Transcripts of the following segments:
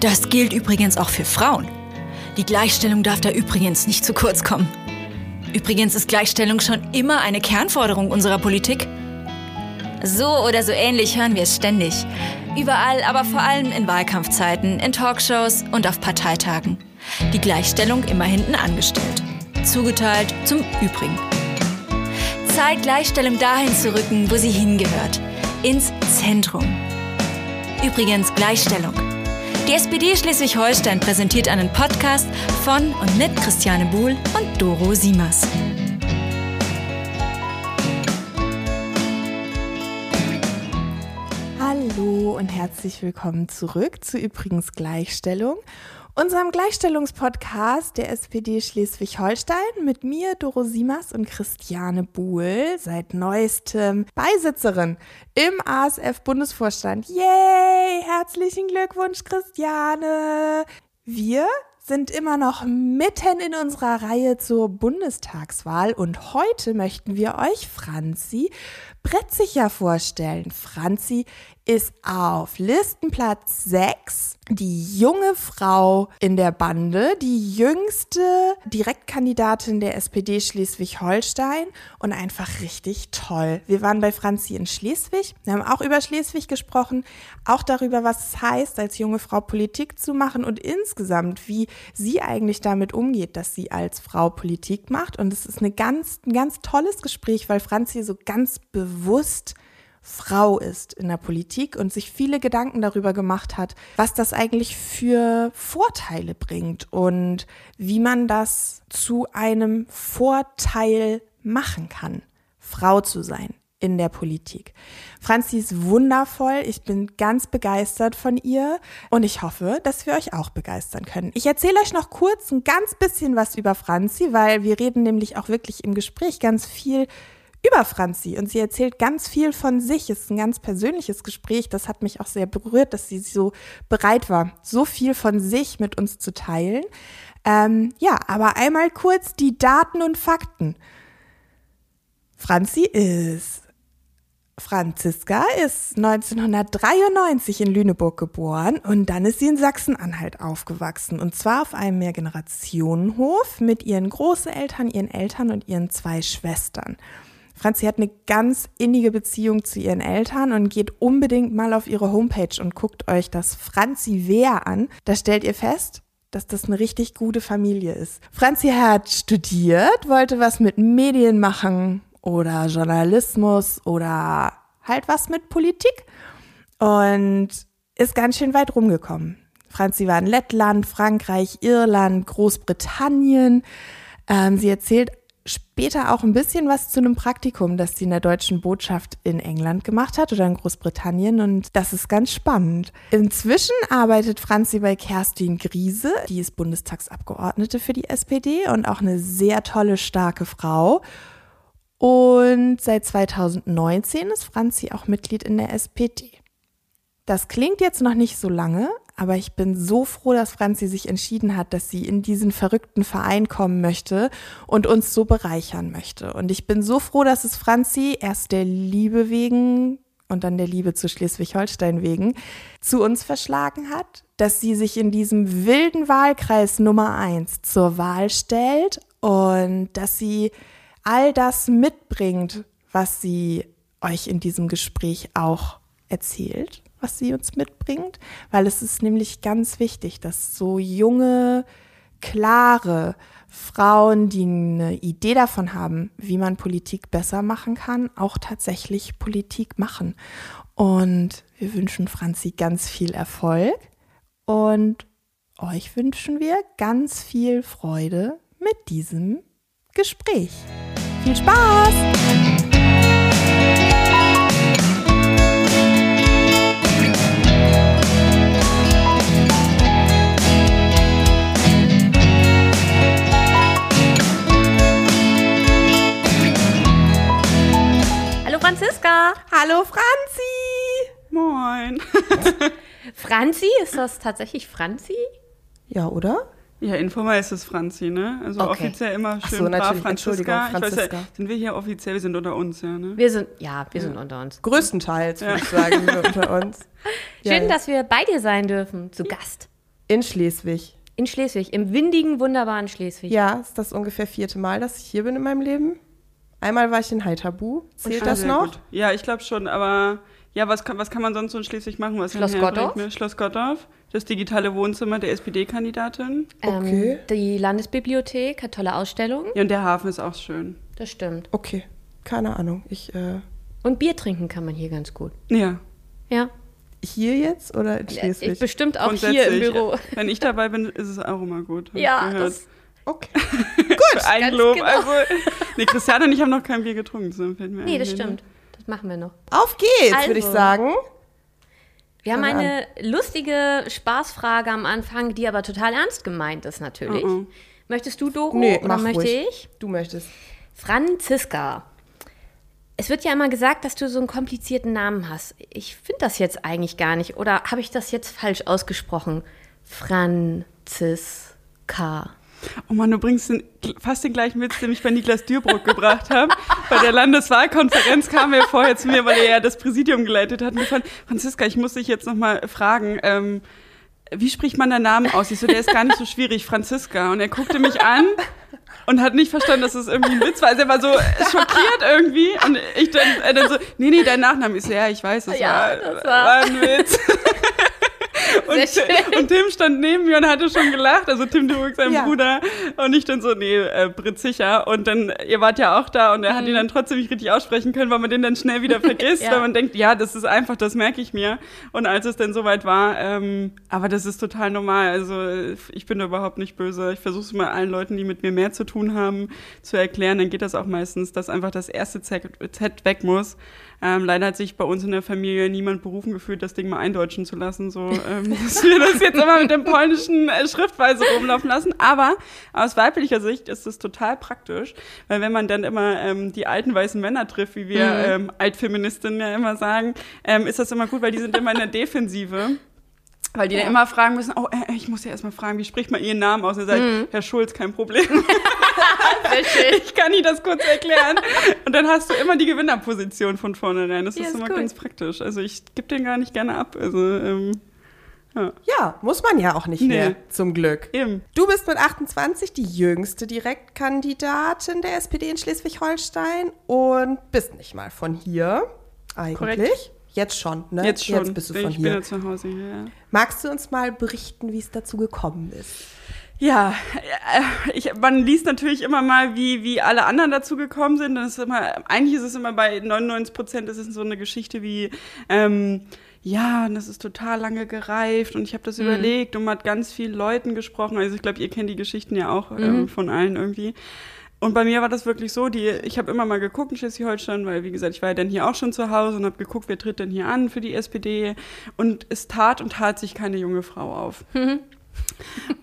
Das gilt übrigens auch für Frauen. Die Gleichstellung darf da übrigens nicht zu kurz kommen. Übrigens ist Gleichstellung schon immer eine Kernforderung unserer Politik. So oder so ähnlich hören wir es ständig. Überall, aber vor allem in Wahlkampfzeiten, in Talkshows und auf Parteitagen. Die Gleichstellung immer hinten angestellt. Zugeteilt zum Übrigen. Zeit, Gleichstellung dahin zu rücken, wo sie hingehört. Ins Zentrum. Übrigens Gleichstellung. Die SPD Schleswig-Holstein präsentiert einen Podcast von und mit Christiane Buhl und Doro Siemers. Hallo und herzlich willkommen zurück zu Übrigens Gleichstellung unserem Gleichstellungspodcast der SPD Schleswig-Holstein mit mir, Doro Simas und Christiane Buhl, seit neuestem Beisitzerin im ASF-Bundesvorstand. Yay! Herzlichen Glückwunsch, Christiane! Wir sind immer noch mitten in unserer Reihe zur Bundestagswahl und heute möchten wir euch Franzi Bretzicher vorstellen. Franzi ist auf Listenplatz 6 die junge Frau in der Bande, die jüngste Direktkandidatin der SPD Schleswig-Holstein und einfach richtig toll. Wir waren bei Franzi in Schleswig, wir haben auch über Schleswig gesprochen, auch darüber, was es heißt, als junge Frau Politik zu machen und insgesamt, wie sie eigentlich damit umgeht, dass sie als Frau Politik macht. Und es ist eine ganz, ein ganz tolles Gespräch, weil Franzi so ganz bewusst Frau ist in der Politik und sich viele Gedanken darüber gemacht hat, was das eigentlich für Vorteile bringt und wie man das zu einem Vorteil machen kann, Frau zu sein in der Politik. Franzi ist wundervoll. Ich bin ganz begeistert von ihr und ich hoffe, dass wir euch auch begeistern können. Ich erzähle euch noch kurz ein ganz bisschen was über Franzi, weil wir reden nämlich auch wirklich im Gespräch ganz viel über Franzi und sie erzählt ganz viel von sich. Es ist ein ganz persönliches Gespräch. Das hat mich auch sehr berührt, dass sie so bereit war, so viel von sich mit uns zu teilen. Ähm, ja, aber einmal kurz die Daten und Fakten. Franzi ist Franziska ist 1993 in Lüneburg geboren und dann ist sie in Sachsen-Anhalt aufgewachsen und zwar auf einem Mehrgenerationenhof mit ihren Großeltern, ihren Eltern und ihren zwei Schwestern. Franzi hat eine ganz innige Beziehung zu ihren Eltern und geht unbedingt mal auf ihre Homepage und guckt euch das Franzi Wehr an. Da stellt ihr fest, dass das eine richtig gute Familie ist. Franzi hat studiert, wollte was mit Medien machen oder Journalismus oder halt was mit Politik und ist ganz schön weit rumgekommen. Franzi war in Lettland, Frankreich, Irland, Großbritannien. Ähm, sie erzählt später auch ein bisschen was zu einem Praktikum, das sie in der deutschen Botschaft in England gemacht hat oder in Großbritannien und das ist ganz spannend. Inzwischen arbeitet Franzi bei Kerstin Griese, die ist Bundestagsabgeordnete für die SPD und auch eine sehr tolle, starke Frau. Und seit 2019 ist Franzi auch Mitglied in der SPD. Das klingt jetzt noch nicht so lange, aber ich bin so froh, dass Franzi sich entschieden hat, dass sie in diesen verrückten Verein kommen möchte und uns so bereichern möchte. Und ich bin so froh, dass es Franzi erst der Liebe wegen und dann der Liebe zu Schleswig-Holstein wegen zu uns verschlagen hat, dass sie sich in diesem wilden Wahlkreis Nummer eins zur Wahl stellt und dass sie all das mitbringt, was sie euch in diesem Gespräch auch erzählt was sie uns mitbringt, weil es ist nämlich ganz wichtig, dass so junge, klare Frauen, die eine Idee davon haben, wie man Politik besser machen kann, auch tatsächlich Politik machen. Und wir wünschen Franzi ganz viel Erfolg und euch wünschen wir ganz viel Freude mit diesem Gespräch. Viel Spaß! Franziska. Hallo Franzi. Moin. Franzi, ist das tatsächlich Franzi? Ja, oder? Ja, informell ist es Franzi, ne? Also okay. offiziell immer schön so, brav Franziska. Franziska. Ich weiß ja, sind wir hier offiziell, wir sind unter uns, ja, ne? Wir sind, ja, wir ja. sind unter uns. Größtenteils, würde ja. ich sagen, wir unter uns. Schön, dass wir bei dir sein dürfen, zu Gast. In Schleswig. In Schleswig, im windigen, wunderbaren Schleswig. Ja, ist das ungefähr vierte Mal, dass ich hier bin in meinem Leben. Einmal war ich in Heiterbu. Zählt Ah, das noch? gut. Ja, ich glaube schon, aber ja, was kann, was kann man sonst so in Schleswig machen? Was Schloss Gottorf? Schloss Gottorf, das digitale Wohnzimmer der SPD-Kandidatin. Okay. Ähm, die Landesbibliothek hat tolle Ausstellungen. Ja, und der Hafen ist auch schön. Das stimmt. Okay, keine Ahnung. Ich, äh, Und Bier trinken kann man hier ganz gut. Ja, Ja. hier jetzt oder in Ich Schleswig? bestimmt auch hier im Büro. Wenn ich dabei bin, ist es auch immer gut. Ja, ich das, Okay. Für Eigenlob. genau. Also, nee, Christiane und ich haben noch kein Bier getrunken. So fällt mir nee, ein. das stimmt. Das machen wir noch. Auf geht's, Also. würde ich sagen. Wir haben eine lustige Spaßfrage am Anfang, die aber total ernst gemeint ist natürlich. Oh, oh. Möchtest du, Doro, Nee, oder mach möchte ruhig. ich? Du möchtest. Franziska. Es wird ja immer gesagt, dass du so einen komplizierten Namen hast. Ich finde das jetzt eigentlich gar nicht. Oder habe ich das jetzt falsch ausgesprochen? Franziska. Oh Mann, du bringst den, fast den gleichen Witz, den ich bei Niklas Dürbrock gebracht habe. Bei der Landeswahlkonferenz kam er vorher zu mir, weil er ja das Präsidium geleitet hat. Und ich fand, Franziska, ich muss dich jetzt noch mal fragen, ähm, wie spricht man deinen Namen aus? Ich so, der ist gar nicht so schwierig, Franziska. Und er guckte mich an und hat nicht verstanden, dass es irgendwie ein Witz war. Also er war so schockiert irgendwie. Und ich dann, er dann so, nee, nee, dein Nachname. Ich so, ja, ich weiß, das, Ja, war, das war- war ein Witz. Und, und Tim stand neben mir und hatte schon gelacht, also Tim Duruck, sein Ja. Bruder. Und ich dann so, nee, äh, Brit sicher. Und dann, ihr wart ja auch da und er Mhm. hat ihn dann trotzdem nicht richtig aussprechen können, weil man den dann schnell wieder vergisst, Ja. weil man denkt, ja, das ist einfach, das merke ich mir. Und als es dann soweit war, ähm, aber das ist total normal. Also ich bin da überhaupt nicht böse. Ich versuche es mal allen Leuten, die mit mir mehr zu tun haben, zu erklären. Dann geht das auch meistens, dass einfach das erste Z, Z weg muss. Ähm, leider hat sich bei uns in der Familie niemand berufen gefühlt, das Ding mal eindeutschen zu lassen, so ähm, dass wir das jetzt immer mit dem polnischen äh, Schriftweise rumlaufen lassen. Aber aus weiblicher Sicht ist es total praktisch, weil wenn man dann immer ähm, die alten weißen Männer trifft, wie wir ähm, Altfeministinnen ja immer sagen, ähm, ist das immer gut, weil die sind immer in der Defensive. Weil die dann immer fragen müssen, oh, äh, ich muss ja erstmal fragen, wie spricht man ihren Namen aus? Und er sagt, Herr Schulz, kein Problem. Sehr schön. Ich kann Ihnen das kurz erklären. Und dann hast du immer die Gewinnerposition von vornherein. Das Ja, ist ist immer gut. ganz praktisch. Also ich gebe den gar nicht gerne ab. Also ähm, Ja, muss man ja auch nicht Nee. mehr, zum Glück. eben. Du bist mit 28 die jüngste Direktkandidatin der SPD in Schleswig-Holstein und bist nicht mal von hier, eigentlich. Korrekt. Jetzt schon, ne? Jetzt schon. Jetzt bist du ich von bin hier. ja zu Hause hier. Ja. Magst du uns mal berichten, wie es dazu gekommen ist? Ja, äh, ich, man liest natürlich immer mal, wie, wie alle anderen dazu gekommen sind. Das ist immer, eigentlich ist es immer bei 99 Prozent, ist es so eine Geschichte wie, ähm, ja, und das ist total lange gereift und ich habe das überlegt und man hat ganz vielen Leuten gesprochen. Also ich glaube, ihr kennt die Geschichten ja auch ähm, von allen irgendwie. Und bei mir war das wirklich so, die, ich habe immer mal geguckt in Schleswig-Holstein, weil wie gesagt, ich war ja dann hier auch schon zu Hause und habe geguckt, wer tritt denn hier an für die SPD. Und es tat und tat sich keine junge Frau auf.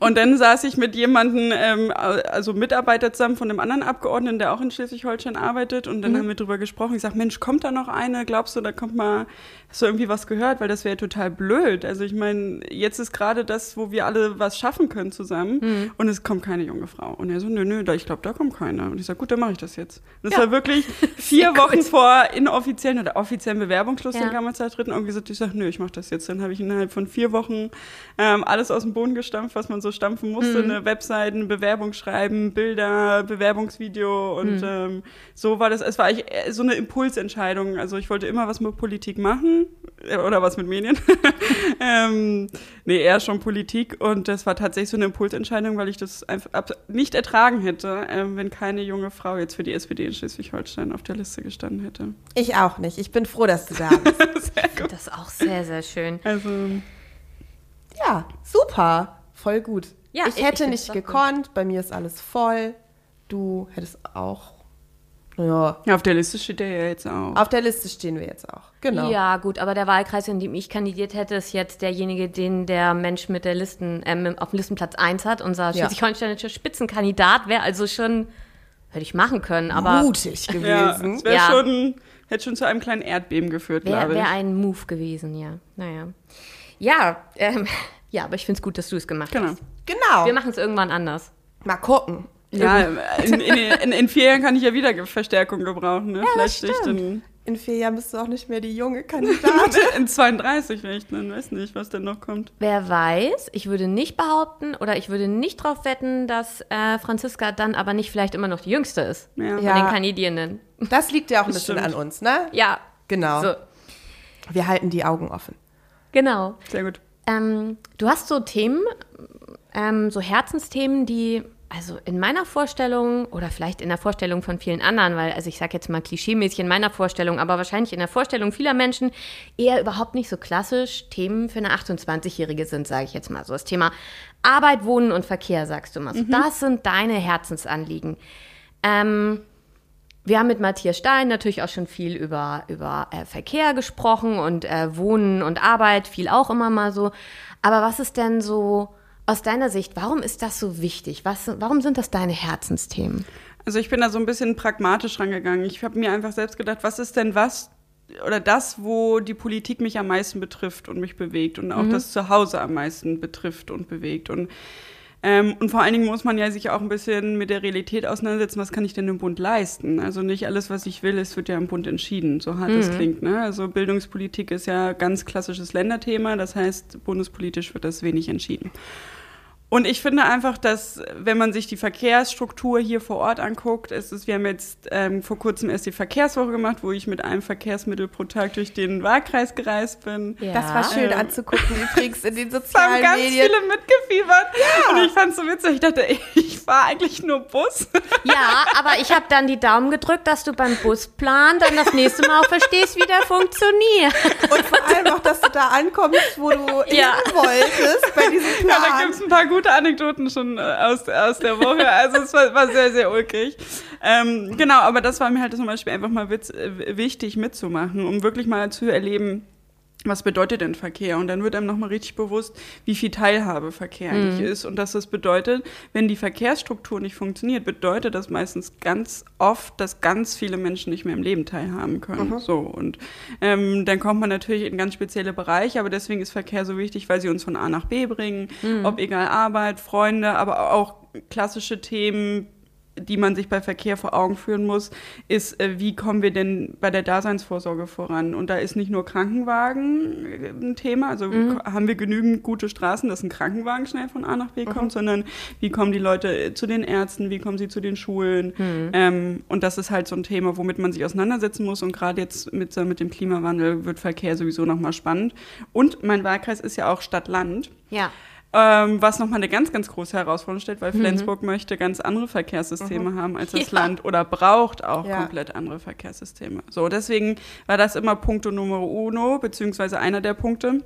Und dann saß ich mit jemandem, ähm, also Mitarbeiter zusammen von einem anderen Abgeordneten, der auch in Schleswig-Holstein arbeitet. Und dann haben wir drüber gesprochen. Ich sag, Mensch, kommt da noch eine? Glaubst du, da kommt mal, hast du irgendwie was gehört? Weil das wäre total blöd. Also ich meine, jetzt ist gerade das, wo wir alle was schaffen können zusammen. Und es kommt keine junge Frau. Und er so, nö, nö, da, ich glaube, da kommt keine. Und ich sag, gut, dann mache ich das jetzt. Und das war wirklich vier Wochen vor inoffiziellen oder offiziellen Bewerbungsschluss, Ja. den kann man zertreten. Und gesagt, ich sag, nö, ich mache das jetzt. Dann habe ich innerhalb von vier Wochen ähm, alles aus dem Boden gestampft, was man so stampfen musste. Eine Webseite, eine Bewerbung schreiben, Bilder, Bewerbungsvideo und ähm, so war das. Es war eigentlich so eine Impulsentscheidung. Also ich wollte immer was mit Politik machen äh, oder was mit Medien. ähm, nee, eher schon Politik und das war tatsächlich so eine Impulsentscheidung, weil ich das einfach nicht ertragen hätte, ähm, wenn keine junge Frau jetzt für die SPD in Schleswig-Holstein auf der Liste gestanden hätte. Ich auch nicht. Ich bin froh, dass du da bist. Sehr gut. Das ist auch sehr, sehr schön. Also ja, super. Voll gut. Ja, ich hätte ich nicht auch gut. gekonnt. Bei mir ist alles voll. Du hättest auch. Naja, ja, auf der Liste steht der ja jetzt auch. auf der Liste stehen wir jetzt auch. Genau. Ja, gut, aber der Wahlkreis, in dem ich kandidiert hätte, ist jetzt derjenige, den der Mensch mit der Listen, ähm, auf dem Listenplatz 1 hat. Unser Ja. schleswig-holsteinischer Spitzenkandidat wäre also schon, hätte ich machen können, aber Mutig ja, gewesen. es wäre Ja. schon, hätte schon zu einem kleinen Erdbeben geführt, wäre glaube ich. wär ein Move gewesen, ja. Naja. Ja, ähm, ja, aber ich finde es gut, dass du es gemacht Genau. hast. Genau. Wir machen es irgendwann anders. Mal gucken. Ja, in, in, in, in vier Jahren kann ich ja wieder Verstärkung gebrauchen. Ne? Vielleicht stehe ich dann in vier Jahren bist du auch nicht mehr die junge Kandidatin. In 32 wäre ich dann, weiß nicht, was denn noch kommt. Wer weiß, ich würde nicht behaupten oder ich würde nicht darauf wetten, dass äh, Franziska dann aber nicht vielleicht immer noch die Jüngste ist Ja. von Ja. den Kandidierenden. Das liegt ja auch ein Das bisschen stimmt. an uns, ne? Ja, Genau. so, Wir halten die Augen offen. genau. Sehr gut. Ähm, du hast so Themen, ähm, so Herzensthemen, die also in meiner Vorstellung oder vielleicht in der Vorstellung von vielen anderen, weil also ich sage jetzt mal klischeemäßig in meiner Vorstellung, aber wahrscheinlich in der Vorstellung vieler Menschen eher überhaupt nicht so klassisch Themen für eine 28-Jährige sind, sage ich jetzt mal so. Das Thema Arbeit, Wohnen und Verkehr, sagst du mal. So, Das sind deine Herzensanliegen. Ähm, wir haben mit Matthias Stein natürlich auch schon viel über, über äh, Verkehr gesprochen und äh, Wohnen und Arbeit, viel auch immer mal so. Aber was ist denn so aus deiner Sicht, warum ist das so wichtig? Was, warum sind das deine Herzensthemen? Also ich bin da so ein bisschen pragmatisch rangegangen. Ich habe mir einfach selbst gedacht, was ist denn was oder das, wo die Politik mich am meisten betrifft und mich bewegt und auch das Zuhause am meisten betrifft und bewegt. Und, ähm, und vor allen Dingen muss man ja sich auch ein bisschen mit der Realität auseinandersetzen, was kann ich denn im Bund leisten? Also nicht alles, was ich will, es wird ja im Bund entschieden, so hart es klingt. Ne? Also Bildungspolitik ist ja ganz klassisches Länderthema, das heißt, bundespolitisch wird das wenig entschieden. Und ich finde einfach, dass wenn man sich die Verkehrsstruktur hier vor Ort anguckt, ist es, wir haben jetzt ähm, vor kurzem erst die Verkehrswoche gemacht, wo ich mit einem Verkehrsmittel pro Tag durch den Wahlkreis gereist bin. Das war schön Ähm. anzugucken, übrigens in den Es haben sozialen ganz Medien. viele mitgefiebert. Und ich fand es so witzig. Ich dachte, ich fahre eigentlich nur Bus. Ja, aber ich habe dann die Daumen gedrückt, dass du beim Busplan dann das nächste Mal auch verstehst, wie der funktioniert. Und vor allem auch, dass du da ankommst, wo du Ja. hin wolltest bei diesem Ja, da Plan. gibt es ein paar gute Anekdoten schon äh, aus, aus der Woche. Also es war, war sehr, sehr ulkig. Ähm, genau, aber das war mir halt zum Beispiel einfach mal witz, äh, wichtig mitzumachen, um wirklich mal zu erleben, was bedeutet denn Verkehr? Und dann wird einem nochmal richtig bewusst, wie viel Teilhabe Verkehr eigentlich ist. Und dass das bedeutet, wenn die Verkehrsstruktur nicht funktioniert, bedeutet das meistens ganz oft, dass ganz viele Menschen nicht mehr im Leben teilhaben können. So. Und ähm, dann kommt man natürlich in ganz spezielle Bereiche, aber deswegen ist Verkehr so wichtig, weil sie uns von A nach B bringen. Ob egal Arbeit, Freunde, aber auch klassische Themen, die man sich bei Verkehr vor Augen führen muss, ist, äh, wie kommen wir denn bei der Daseinsvorsorge voran? Und da ist nicht nur Krankenwagen äh, ein Thema, also haben wir genügend gute Straßen, dass ein Krankenwagen schnell von A nach B kommt, sondern wie kommen die Leute äh, zu den Ärzten, wie kommen sie zu den Schulen? Ähm, und das ist halt so ein Thema, womit man sich auseinandersetzen muss. Und gerade jetzt mit, mit dem Klimawandel wird Verkehr sowieso nochmal spannend. Und mein Wahlkreis ist ja auch Stadt-Land. Ja. Ähm, was nochmal eine ganz, ganz große Herausforderung stellt, weil Flensburg möchte ganz andere Verkehrssysteme haben als das Ja. Land oder braucht auch Ja. komplett andere Verkehrssysteme. So, deswegen war das immer Punkto Numero uno, beziehungsweise einer der Punkte.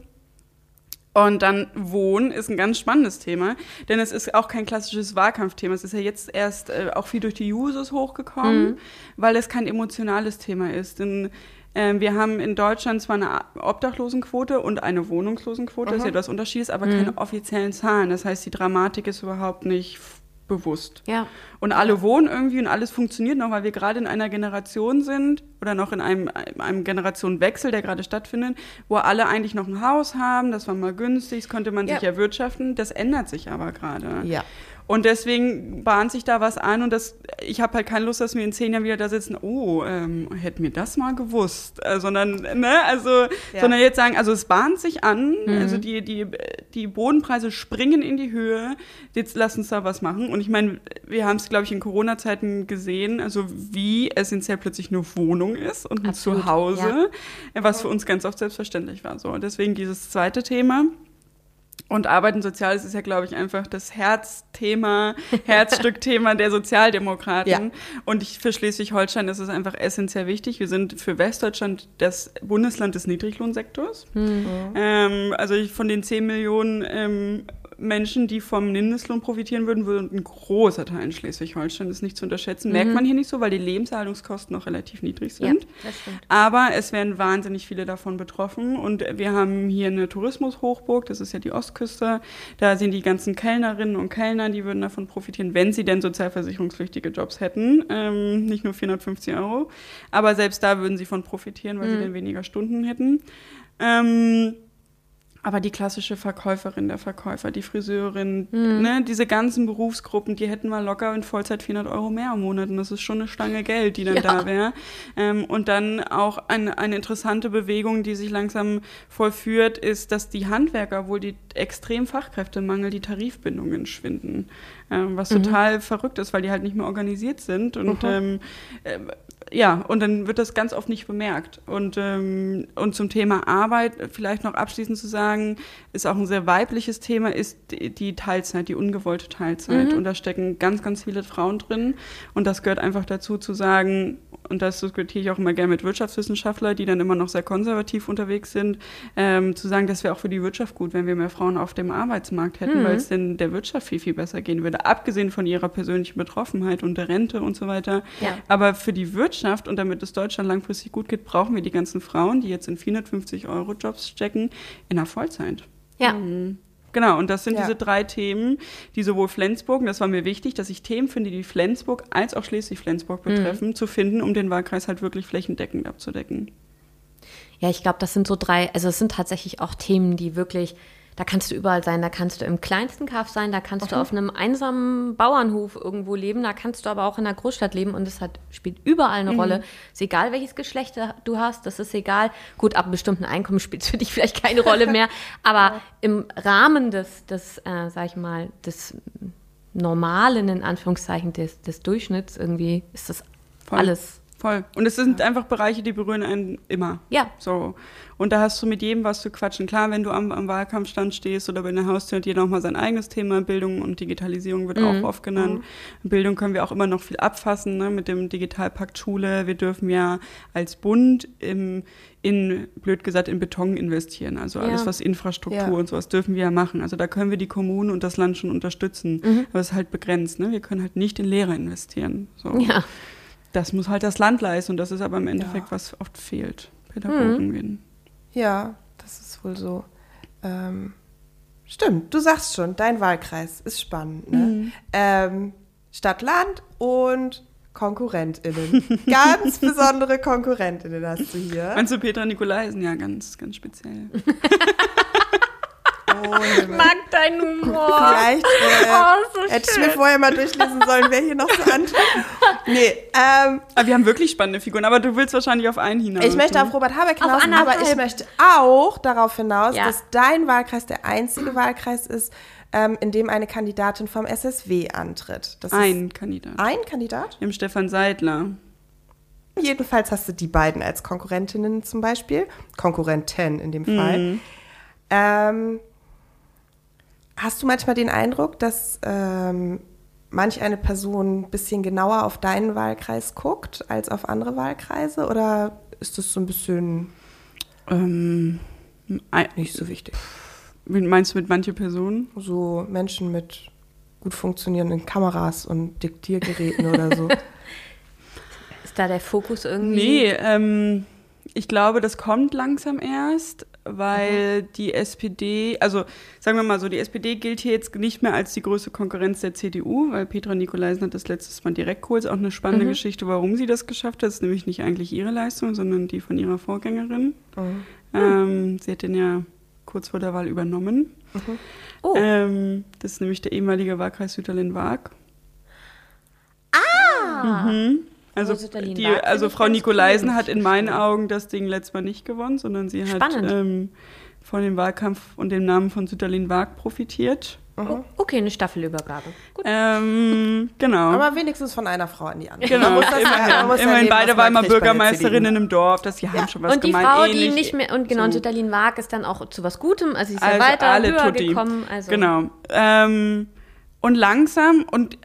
Und dann Wohnen ist ein ganz spannendes Thema, denn es ist auch kein klassisches Wahlkampfthema. Es ist ja jetzt erst äh, auch viel durch die Jusos hochgekommen, weil es kein emotionales Thema ist. Denn wir haben in Deutschland zwar eine Obdachlosenquote und eine Wohnungslosenquote, das ist ja das Unterschied, ist aber keine offiziellen Zahlen. Das heißt, die Dramatik ist überhaupt nicht bewusst. Ja. Und alle wohnen irgendwie und alles funktioniert noch, weil wir gerade in einer Generation sind oder noch in einem, einem Generationenwechsel, der gerade stattfindet, wo alle eigentlich noch ein Haus haben, das war mal günstig, das konnte man sich Ja. erwirtschaften. Das ändert sich aber gerade. Ja. Und deswegen bahnt sich da was an und das, ich habe halt keine Lust, dass wir in zehn Jahren wieder da sitzen, oh, ähm, hätten wir das mal gewusst. Äh, sondern, ne, also, Ja. sondern jetzt sagen, also es bahnt sich an, also die, die, die Bodenpreise springen in die Höhe, jetzt lass uns da was machen. Und ich meine, wir haben es, glaube ich, in Corona-Zeiten gesehen, also wie essentiell plötzlich eine Wohnung ist und ein Absolut, Zuhause, was für uns ganz oft selbstverständlich war. So, und deswegen dieses zweite Thema. Und Arbeit und Soziales ist ja, glaube ich, einfach das Herzthema, Herzstückthema der Sozialdemokraten. Ja. Und ich, für Schleswig-Holstein ist es einfach essentiell wichtig. Wir sind für Westdeutschland das Bundesland des Niedriglohnsektors. Ähm, also ich, von den 10 Millionen ähm, Menschen, die vom Mindestlohn profitieren würden, würde ein großer Teil in Schleswig-Holstein ist nicht zu unterschätzen. Merkt man hier nicht so, weil die Lebenserhaltungskosten noch relativ niedrig Ja, sind. das stimmt. Aber es werden wahnsinnig viele davon betroffen. Und wir haben hier eine Tourismushochburg, das ist ja die Ostküste. Da sind die ganzen Kellnerinnen und Kellner, die würden davon profitieren, wenn sie denn sozialversicherungspflichtige Jobs hätten. Ähm, nicht nur 450 Euro. Aber selbst da würden sie von profitieren, weil sie dann weniger Stunden hätten. Ähm, Aber die klassische Verkäuferin, der Verkäufer, die Friseurin, ne, diese ganzen Berufsgruppen, die hätten mal locker in Vollzeit 400 Euro mehr im Monat. Und das ist schon eine Stange Geld, die dann Ja. da wäre. Ähm, und dann auch eine, eine interessante Bewegung, die sich langsam vollführt, ist, dass die Handwerker, wohl die extrem Fachkräftemangel, die Tarifbindungen schwinden. Ähm, was total verrückt ist, weil die halt nicht mehr organisiert sind. Und ähm, äh, ja, und dann wird das ganz oft nicht bemerkt. Und, ähm, und zum Thema Arbeit vielleicht noch abschließend zu sagen, ist auch ein sehr weibliches Thema, ist die, die Teilzeit, die ungewollte Teilzeit. Und da stecken ganz, ganz viele Frauen drin. Und das gehört einfach dazu zu sagen, und das diskutiere ich auch immer gerne mit Wirtschaftswissenschaftlern, die dann immer noch sehr konservativ unterwegs sind, ähm, zu sagen, das wäre auch für die Wirtschaft gut, wenn wir mehr Frauen auf dem Arbeitsmarkt hätten, weil es denn der Wirtschaft viel, viel besser gehen würde, abgesehen von ihrer persönlichen Betroffenheit und der Rente und so weiter. Ja. Aber für die Wirtschaft und damit es Deutschland langfristig gut geht, brauchen wir die ganzen Frauen, die jetzt in 450 Euro Jobs stecken, in der Vollzeit. Ja. Genau, und das sind Ja. diese drei Themen, die sowohl Flensburg, und das war mir wichtig, dass ich Themen finde, die Flensburg als auch Schleswig-Flensburg betreffen, zu finden, um den Wahlkreis halt wirklich flächendeckend abzudecken. Ja, ich glaube, das sind so drei, also es sind tatsächlich auch Themen, die wirklich, da kannst du überall sein, da kannst du im kleinsten Kaff sein, da kannst du auf einem einsamen Bauernhof irgendwo leben, da kannst du aber auch in einer Großstadt leben und es hat, spielt überall eine Rolle. Ist egal, welches Geschlecht du hast, das ist egal. Gut, ab einem bestimmten Einkommen spielt es für dich vielleicht keine Rolle mehr, aber im Rahmen des, des äh, sag ich mal, des normalen, in Anführungszeichen, des, des Durchschnitts irgendwie, ist das Voll. alles. Voll. Und es sind einfach Bereiche, die berühren einen immer. Ja. So. Und da hast du mit jedem was zu quatschen. Klar, wenn du am, am Wahlkampfstand stehst oder bei der Haustür hat jeder noch mal sein eigenes Thema. Bildung und Digitalisierung wird auch oft genannt. Bildung können wir auch immer noch viel abfassen, ne, mit dem Digitalpakt Schule. Wir dürfen ja als Bund im, in, blöd gesagt, in Beton investieren. Also alles, Ja. was Infrastruktur Ja. und sowas dürfen wir ja machen. Also da können wir die Kommunen und das Land schon unterstützen. Aber es ist halt begrenzt. Ne? Wir können halt nicht in Lehrer investieren. So. Ja. Das muss halt das Land leisten und das ist aber im Endeffekt, Ja. was oft fehlt. Pädagogen werden. Ja, das ist wohl so. Ähm, stimmt, du sagst schon, dein Wahlkreis ist spannend. Ne? Ähm, Stadt, Land und KonkurrentInnen. Ganz besondere KonkurrentInnen hast du hier. Meinst du Petra Nikolaisen? Ja, ganz, ganz speziell. Himmel. Mag dein Humor. Vielleicht äh, Oh, so hätte ich mir vorher mal durchlesen sollen, wer hier noch so antritt. Nee, ähm, Aber wir haben wirklich spannende Figuren, aber du willst wahrscheinlich auf einen hinaus. Ich möchte ne? auf Robert Habeck Auf hinaus, aber ich möchte auch darauf hinaus, Ja. dass dein Wahlkreis der einzige Wahlkreis ist, ähm, in dem eine Kandidatin vom SSW antritt. Das Ein Kandidat. Ein Kandidat? Im Stefan Seidler. Jedenfalls hast du die beiden als Konkurrentinnen zum Beispiel. Konkurrenten in dem Fall. Ähm, hast du manchmal den Eindruck, dass ähm, manch eine Person ein bisschen genauer auf deinen Wahlkreis guckt als auf andere Wahlkreise? Oder ist das so ein bisschen Ähm, nicht so wichtig? wie meinst du mit manche Personen? So Menschen mit gut funktionierenden Kameras und Diktiergeräten oder so. Ist da der Fokus irgendwie? Nee, ähm, ich glaube, das kommt langsam erst, weil die SPD, also sagen wir mal so, die SPD gilt hier jetzt nicht mehr als die größte Konkurrenz der CDU, weil Petra Nikolaisen hat das letztes Mal direkt geholt. Ist auch eine spannende Geschichte, warum sie das geschafft hat. Das ist nämlich nicht eigentlich ihre Leistung, sondern die von ihrer Vorgängerin. Ähm, sie hat den ja kurz vor der Wahl übernommen. Oh. Ähm, das ist nämlich der ehemalige Wahlkreis Sütterlin-Waag. Ah. Mhm. Also, die, also Frau Nikolaisen hat in meinen Augen das Ding letztes Mal nicht gewonnen, sondern sie hat ähm, von dem Wahlkampf und dem Namen von Sütterlin-Waag profitiert. Oh, okay, eine Staffelübergabe. Gut. Ähm, genau. Aber wenigstens von einer Frau an die andere. Genau, Man muss das ja- man immerhin. ja immerhin beide der Bürgermeisterinnen im Dorf, das die haben schon was und die gemeint. Frau, ähnlich, die nicht mehr, und genau, so. Sütterlin Waag ist dann auch zu was Gutem, also sie ist ja Also weiter alle höher Tutti. gekommen. Also. Genau. Ähm, und langsam und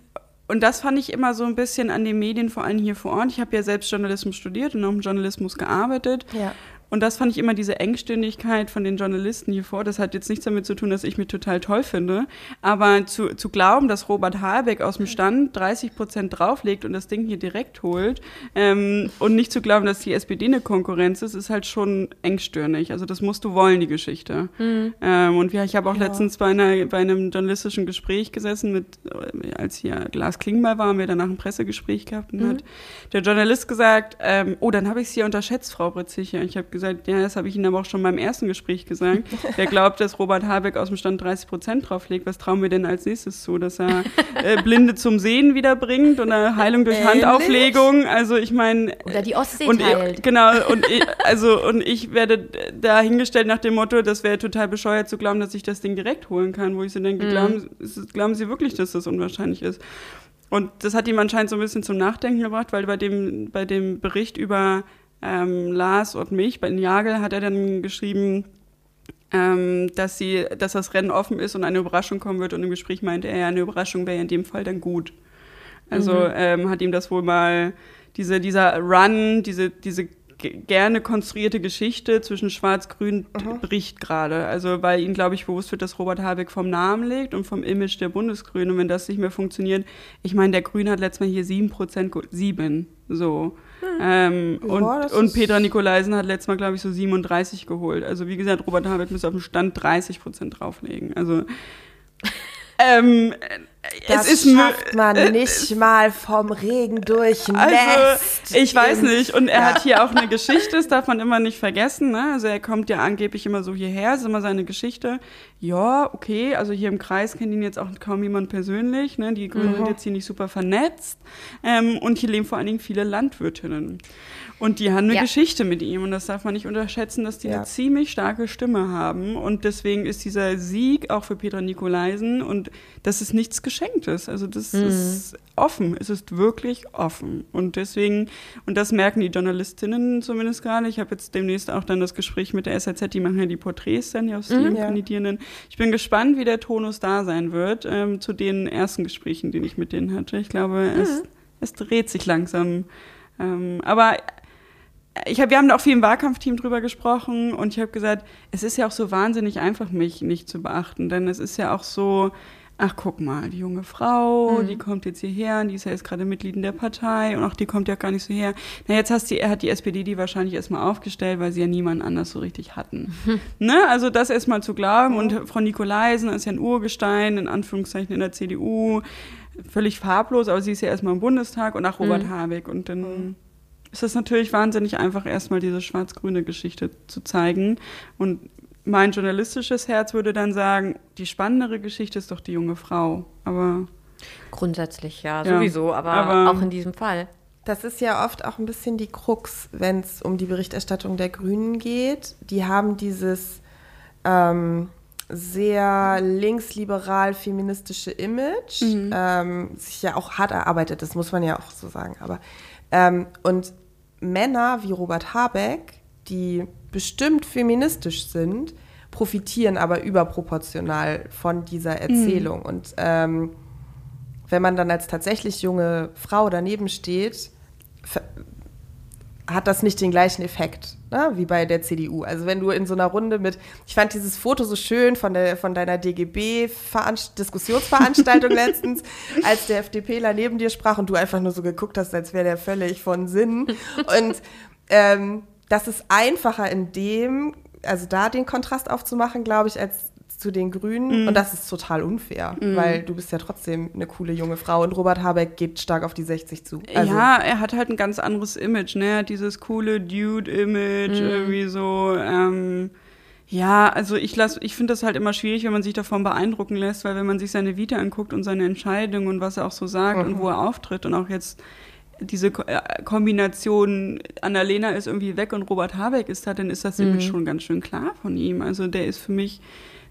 und das fand ich immer so ein bisschen an den Medien, vor allem hier vor Ort. Ich habe ja selbst Journalismus studiert und auch im Journalismus gearbeitet. Ja. Und das fand ich immer diese Engstündigkeit von den Journalisten hier vor. Das hat jetzt nichts damit zu tun, dass ich mich total toll finde. Aber zu, zu glauben, dass Robert Habeck aus dem Stand 30 Prozent drauflegt und das Ding hier direkt holt ähm, und nicht zu glauben, dass die SPD eine Konkurrenz ist, ist halt schon engstirnig. Also das musst du wollen, die Geschichte. Ähm, und wir, ich habe auch letztens bei, einer, bei einem journalistischen Gespräch gesessen, mit, äh, als hier Glas Klingbeil war, haben wir danach ein Pressegespräch gehabt und hat der Journalist gesagt, ähm, oh, dann habe ich Sie ja unterschätzt, Frau Britzicher. Ich habe gesagt, gesagt, ja, das habe ich Ihnen aber auch schon beim ersten Gespräch gesagt. Wer glaubt, dass Robert Habeck aus dem Stand 30 Prozent drauflegt, was trauen wir denn als nächstes zu? Dass er äh, Blinde zum Sehen wiederbringt oder Heilung durch Ähnlich? Handauflegung? Also ich meine... Oder die Ostsee und. Ich, genau, und ich, also, und ich werde da hingestellt nach dem Motto, das wäre total bescheuert zu glauben, dass ich das Ding direkt holen kann, wo ich so denke, glauben, glauben Sie wirklich, dass das unwahrscheinlich ist? Und das hat ihm anscheinend so ein bisschen zum Nachdenken gebracht, weil bei dem, bei dem Bericht über ähm, Lars und mich, bei Jagel, hat er dann geschrieben, ähm, dass, sie, dass das Rennen offen ist und eine Überraschung kommen wird. Und im Gespräch meinte er, ja, eine Überraschung wäre in dem Fall dann gut. Also ähm, hat ihm das wohl mal, diese, dieser Run, diese, diese ge- gerne konstruierte Geschichte zwischen Schwarz-Grün bricht gerade. Also weil ihm, glaube ich, bewusst wird, dass Robert Habeck vom Namen legt und vom Image der Bundesgrünen. Und wenn das nicht mehr funktioniert, ich meine, der Grüne hat letztes Mal hier 7% geholt. Sieben, so. Ähm, Ja, und, und Petra Nikolaisen hat letztes Mal, glaube ich, so 37 geholt. Also wie gesagt, Robert Habeck muss auf dem Stand 30% drauflegen. Also ähm, Das es ist schafft man nicht mal vom Regen durchnässt. also, ich weiß nicht. Und er hat hier auch eine Geschichte, das darf man immer nicht vergessen. Ne? Also er kommt ja angeblich immer so hierher, ist immer seine Geschichte. Ja, okay, also hier im Kreis kennt ihn jetzt auch kaum jemand persönlich. Ne? Die Grünen sind jetzt hier nicht super vernetzt. Ähm, und hier leben vor allen Dingen viele Landwirtinnen. Und die haben eine Ja. Geschichte mit ihm. Und das darf man nicht unterschätzen, dass die Ja. eine ziemlich starke Stimme haben. Und deswegen ist dieser Sieg auch für Petra Nikolaisen und das ist nichts Geschenktes. Also das ist offen. Es ist wirklich offen. Und deswegen, und das merken die Journalistinnen zumindest gerade. Ich habe jetzt demnächst auch dann das Gespräch mit der SAZ, die machen ja die Porträts dann ja aus den Ja. Kandidierenden. Ich bin gespannt, wie der Tonus da sein wird, ähm, zu den ersten Gesprächen, die ich mit denen hatte. Ich glaube, es, es dreht sich langsam. Ähm, aber ich hab, wir haben da auch viel im Wahlkampfteam drüber gesprochen und ich habe gesagt, es ist ja auch so wahnsinnig einfach, mich nicht zu beachten, denn es ist ja auch so, ach guck mal, die junge Frau, die kommt jetzt hierher und die ist ja jetzt gerade Mitglied in der Partei und auch die kommt ja gar nicht so her. Na, jetzt hast die, hat die SPD die wahrscheinlich erstmal aufgestellt, weil sie ja niemanden anders so richtig hatten. ne? Also das erstmal zu glauben und Frau Nikolaisen ist ja ein Urgestein, in Anführungszeichen in der CDU, völlig farblos, aber sie ist ja erstmal im Bundestag und nach Robert Habeck und dann ist es natürlich wahnsinnig einfach, erstmal diese schwarz-grüne Geschichte zu zeigen. Und mein journalistisches Herz würde dann sagen, die spannendere Geschichte ist doch die junge Frau. Aber Grundsätzlich ja, Ja, sowieso, aber, aber- auch in diesem Fall. Das ist ja oft auch ein bisschen die Krux, wenn es um die Berichterstattung der Grünen geht. Die haben dieses ähm, sehr linksliberal-feministische Image, ähm, sich ja auch hart erarbeitet, das muss man ja auch so sagen. Aber ähm, und Männer wie Robert Habeck, die bestimmt feministisch sind, profitieren aber überproportional von dieser Erzählung. Und ähm, wenn man dann als tatsächlich junge Frau daneben steht, hat das nicht den gleichen Effekt ne, wie bei der CDU. Also wenn du in so einer Runde mit, ich fand dieses Foto so schön von, der, von deiner DGB-Diskussionsveranstaltung letztens, als der FDPler neben dir sprach und du einfach nur so geguckt hast, als wäre der völlig von Sinn. Und ähm, das ist einfacher in dem, also da den Kontrast aufzumachen, glaube ich, als zu den Grünen. Und das ist total unfair, weil du bist ja trotzdem eine coole junge Frau und Robert Habeck geht stark auf die 60 zu. Also, ja, er hat halt ein ganz anderes Image, ne? Er hat dieses coole Dude-Image, irgendwie so. Ähm, ja, also ich lass, ich finde das halt immer schwierig, wenn man sich davon beeindrucken lässt, weil wenn man sich seine Vita anguckt und seine Entscheidungen und was er auch so sagt und wo er auftritt und auch jetzt diese Ko äh, Kombination Annalena ist irgendwie weg und Robert Habeck ist da, dann ist das Image schon ganz schön klar von ihm. Also der ist für mich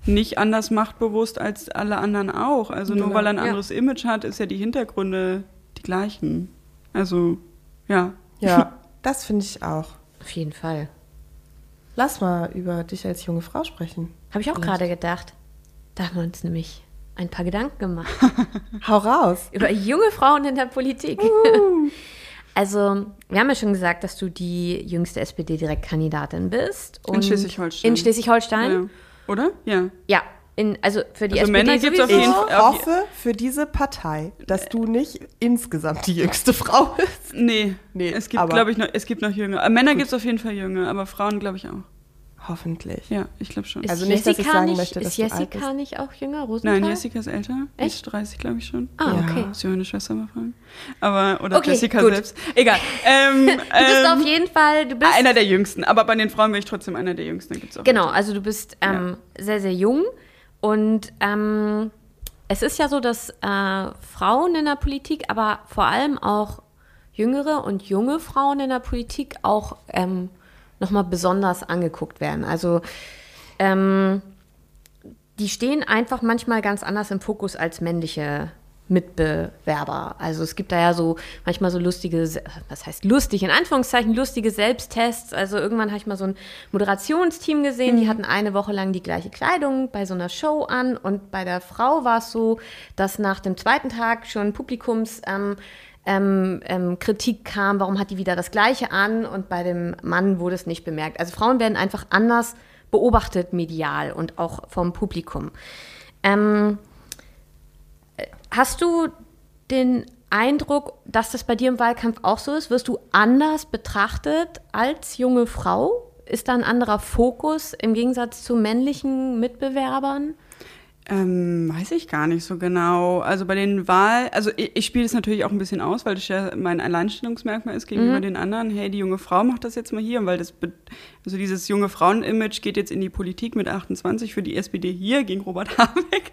nicht anders machtbewusst als alle anderen auch. Also nur Genau. weil er ein Ja. anderes Image hat, ist ja die Hintergründe die gleichen. Also, ja. ja, das finde ich auch. Auf jeden Fall. Lass mal über dich als junge Frau sprechen. Habe ich auch gerade gedacht. Da haben wir uns nämlich ein paar Gedanken gemacht. Hau raus. über junge Frauen in der Politik. Also, wir haben ja schon gesagt, dass du die jüngste SPD-Direktkandidatin bist. In Schleswig-Holstein. In Schleswig-Holstein? ja. Oder? Ja. Ja. In, also für die Also SPD Männer gibt's auf jeden Ich Fall- hoffe für diese Partei, dass du nicht insgesamt die jüngste Frau bist. Nee. Nee, es gibt, glaube ich, noch, es gibt noch Jünger. Männer gibt es auf jeden Fall Jünger, aber Frauen, glaube ich, auch. Hoffentlich. Ja, ich glaube schon. Ist Also nicht, dass ich Jessica sagen nicht, möchte, dass ist du alt Jessica bist. nicht auch jünger? Rosenthal? Nein, Jessica ist älter. Echt? Ist 30, glaube ich schon. Ah, Ja. okay. Muss ich meine Schwester mal fragen. Aber, oder Okay, Jessica gut. selbst. Egal. Ähm, Du bist ähm, auf jeden Fall, du bist einer der Jüngsten. Aber bei den Frauen bin ich trotzdem einer der Jüngsten. Gibt's auch Genau, also du bist ähm, sehr, sehr jung und ähm, es ist ja so, dass äh, Frauen in der Politik, aber vor allem auch jüngere und junge Frauen in der Politik auch ähm, nochmal besonders angeguckt werden. Also ähm, die stehen einfach manchmal ganz anders im Fokus als männliche Mitbewerber. Also es gibt da ja so manchmal so lustige, was heißt lustig, in Anführungszeichen lustige Selbsttests. Also irgendwann habe ich mal so ein Moderationsteam gesehen, die hatten eine Woche lang die gleiche Kleidung bei so einer Show an und bei der Frau war es so, dass nach dem zweiten Tag schon Publikums ähm, ähm, ähm, Kritik kam, warum hat die wieder das Gleiche an und bei dem Mann wurde es nicht bemerkt. Also Frauen werden einfach anders beobachtet medial und auch vom Publikum. Ähm, äh, hast du den Eindruck, dass das bei dir im Wahlkampf auch so ist? Wirst du anders betrachtet als junge Frau? Ist da ein anderer Fokus im Gegensatz zu männlichen Mitbewerbern? Ähm, weiß ich gar nicht so genau. Also bei den Wahl, also ich, ich spiele es natürlich auch ein bisschen aus, weil das ja mein Alleinstellungsmerkmal ist gegenüber Mhm. den anderen. Hey, die junge Frau macht das jetzt mal hier, und weil das, also dieses junge Frauen-Image geht jetzt in die Politik mit 28 für die SPD hier gegen Robert Habeck,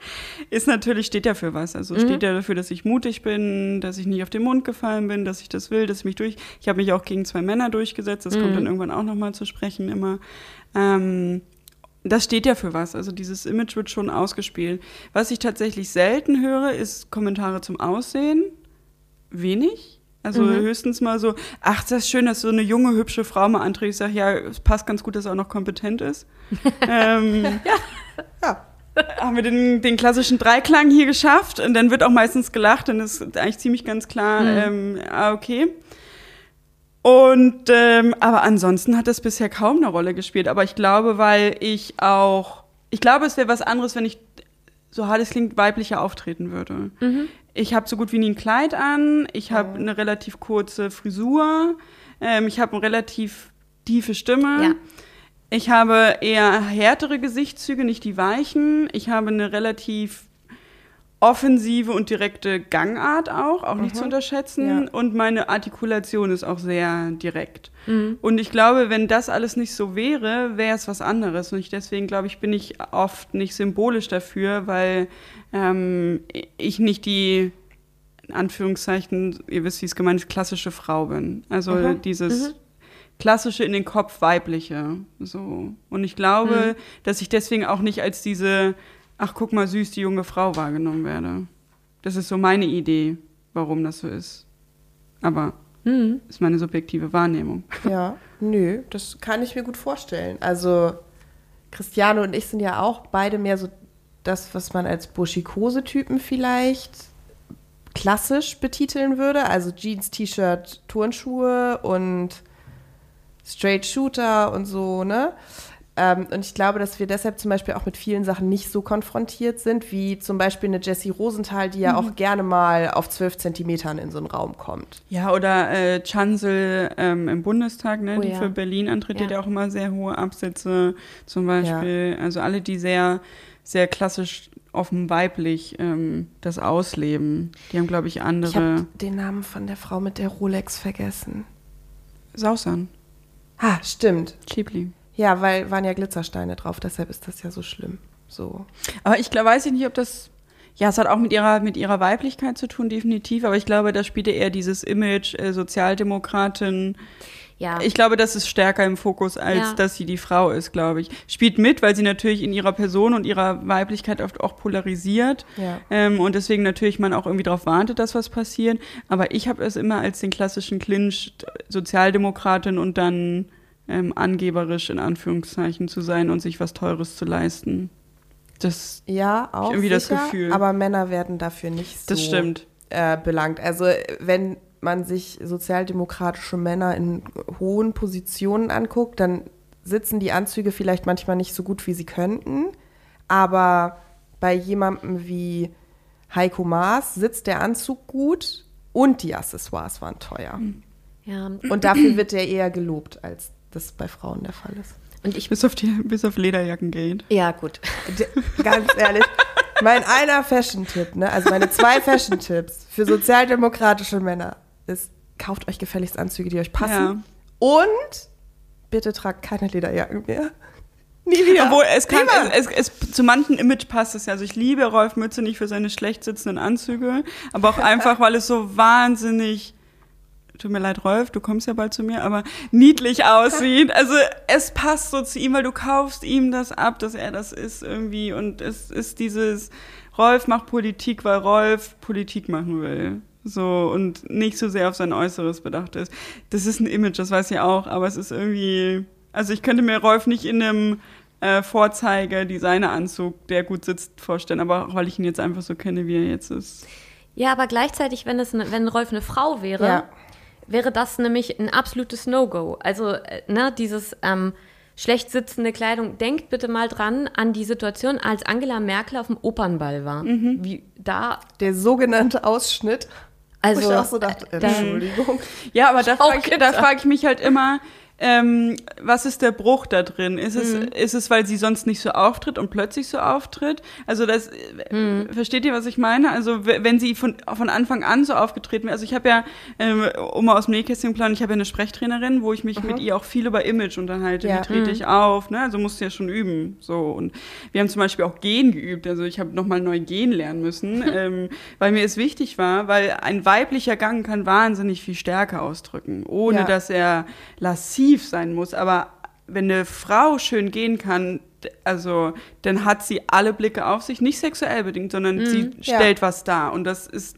ist natürlich, steht ja für was. Also Mhm. steht ja dafür, dass ich mutig bin, dass ich nicht auf den Mund gefallen bin, dass ich das will, dass ich mich durch, ich habe mich auch gegen zwei Männer durchgesetzt, das Mhm. kommt dann irgendwann auch nochmal zu sprechen immer. Ähm, das steht ja für was. Also dieses Image wird schon ausgespielt. Was ich tatsächlich selten höre, ist Kommentare zum Aussehen. Wenig. Also höchstens mal so, ach, das ist schön, dass so eine junge, hübsche Frau mal antritt. Ich sage, ja, es passt ganz gut, dass er auch noch kompetent ist. ähm, Ja. haben wir den, den klassischen Dreiklang hier geschafft und dann wird auch meistens gelacht und ist eigentlich ziemlich ganz klar, ähm, ah, okay. Und ähm, aber ansonsten hat das bisher kaum eine Rolle gespielt. Aber ich glaube, weil ich auch, ich glaube, es wäre was anderes, wenn ich so hart es klingt, weiblicher auftreten würde. Ich habe so gut wie nie ein Kleid an, ich habe eine relativ kurze Frisur, ähm, ich habe eine relativ tiefe Stimme. Ja. Ich habe eher härtere Gesichtszüge, nicht die weichen. Ich habe eine relativ offensive und direkte Gangart auch, auch nicht zu unterschätzen. Ja. Und meine Artikulation ist auch sehr direkt. Und ich glaube, wenn das alles nicht so wäre, wäre es was anderes. Und ich, deswegen glaube ich, bin ich oft nicht symbolisch dafür, weil ähm, ich nicht die, in Anführungszeichen, ihr wisst, wie es gemeint ist, klassische Frau bin. Also dieses klassische in den Kopf weibliche. So. Und ich glaube, dass ich deswegen auch nicht als diese, ach guck mal süß, die junge Frau wahrgenommen werde. Das ist so meine Idee, warum das so ist. Aber ist meine subjektive Wahrnehmung. Ja, nö, das kann ich mir gut vorstellen. Also Christiane und ich sind ja auch beide mehr so das, was man als Burschikose-Typen vielleicht klassisch betiteln würde. Also Jeans, T-Shirt, Turnschuhe und Straight Shooter und so, ne? Ähm, und ich glaube, dass wir deshalb zum Beispiel auch mit vielen Sachen nicht so konfrontiert sind, wie zum Beispiel eine Jessie Rosenthal, die ja auch gerne mal auf 12 Zentimetern in so einen Raum kommt. Ja, oder äh, Chancel ähm, im Bundestag, ne, Oh die ja. für Berlin antritt, die Ja. hat ja auch immer sehr hohe Absätze zum Beispiel. Also alle, die sehr, sehr klassisch offen weiblich ähm, das ausleben. Die haben, glaube ich, Ich andere. habe den Namen von der Frau mit der Rolex vergessen. Sausan, Ah, stimmt. Cheaply. Ja, weil waren ja Glitzersteine drauf, deshalb ist das ja so schlimm. So. Aber ich glaube, weiß ich nicht, ob das. Ja, es hat auch mit ihrer, mit ihrer Weiblichkeit zu tun, definitiv. Aber ich glaube, da spielte eher dieses Image äh, Sozialdemokratin. Ja. Ich glaube, das ist stärker im Fokus, als Ja. dass sie die Frau ist, glaube ich. Spielt mit, weil sie natürlich in ihrer Person und ihrer Weiblichkeit oft auch polarisiert. Ja. Ähm, und deswegen natürlich man auch irgendwie darauf wartet, dass was passiert. Aber ich habe es immer als den klassischen Clinch Sozialdemokratin und dann ähm, angeberisch in Anführungszeichen zu sein und sich was Teures zu leisten. Das, Ja, auch. irgendwie das sicher, Gefühl. Aber Männer werden dafür nicht so das stimmt. Äh, belangt. Also, wenn man sich sozialdemokratische Männer in hohen Positionen anguckt, dann sitzen die Anzüge vielleicht manchmal nicht so gut, wie sie könnten. Aber bei jemandem wie Heiko Maas sitzt der Anzug gut und die Accessoires waren teuer. Ja. Und dafür wird er eher gelobt, als das bei Frauen der Fall ist. Und ich, Bis auf, die, bis auf Lederjacken geht. ja, gut. Ganz ehrlich. Mein einer Fashion-Tipp, ne? also meine zwei Fashion-Tipps für sozialdemokratische Männer ist, kauft euch gefälligst Anzüge, die euch passen. Ja. Und bitte tragt keine Lederjacken mehr. Nie wieder. Obwohl es kann, es, es, es, zu manchen Image passt es ja. Also ich liebe Rolf Mütze nicht für seine schlecht sitzenden Anzüge, aber auch einfach, weil es so wahnsinnig, tut mir leid, Rolf, du kommst ja bald zu mir, aber niedlich aussieht. Also es passt so zu ihm, weil du kaufst ihm das ab, dass er das ist irgendwie und es ist dieses, Rolf macht Politik, weil Rolf Politik machen will. So, und nicht so sehr auf sein Äußeres bedacht ist. Das ist ein Image, das weiß ich auch, aber es ist irgendwie, also ich könnte mir Rolf nicht in einem äh, Vorzeige-Designeranzug, der gut sitzt, vorstellen, aber auch weil ich ihn jetzt einfach so kenne, wie er jetzt ist. Ja, aber gleichzeitig, wenn, es ne, wenn Rolf eine Frau wäre, Ja. Wäre das nämlich ein absolutes No-Go. Also, äh, ne, dieses ähm, schlecht sitzende Kleidung. Denkt bitte mal dran an die Situation, als Angela Merkel auf dem Opernball war. Wie da, Der sogenannte Ausschnitt. also, wo ich auch so dachte, äh, Entschuldigung. Ja, aber da frage ich, da frag ich mich halt immer, ähm, was ist der Bruch da drin? Ist es, Mhm. ist es, weil sie sonst nicht so auftritt und plötzlich so auftritt? Also das, äh, Mhm. versteht ihr, was ich meine? Also wenn sie von, von Anfang an so aufgetreten wäre, also ich habe ja, ähm, um mal aus dem Nähkästchen planen, ich habe ja eine Sprechtrainerin, wo ich mich mit ihr auch viel über Image unterhalte. Ja. Wie trete ich auf? Ne? Also musst du ja schon üben. So und wir haben zum Beispiel auch Gehen geübt. Also ich habe nochmal neu gehen lernen müssen, ähm, weil mir es wichtig war, weil ein weiblicher Gang kann wahnsinnig viel Stärke ausdrücken, ohne Ja. dass er lassiv sein muss. Aber wenn eine Frau schön gehen kann, also dann hat sie alle Blicke auf sich, nicht sexuell bedingt, sondern sie Ja. stellt was dar. Und das ist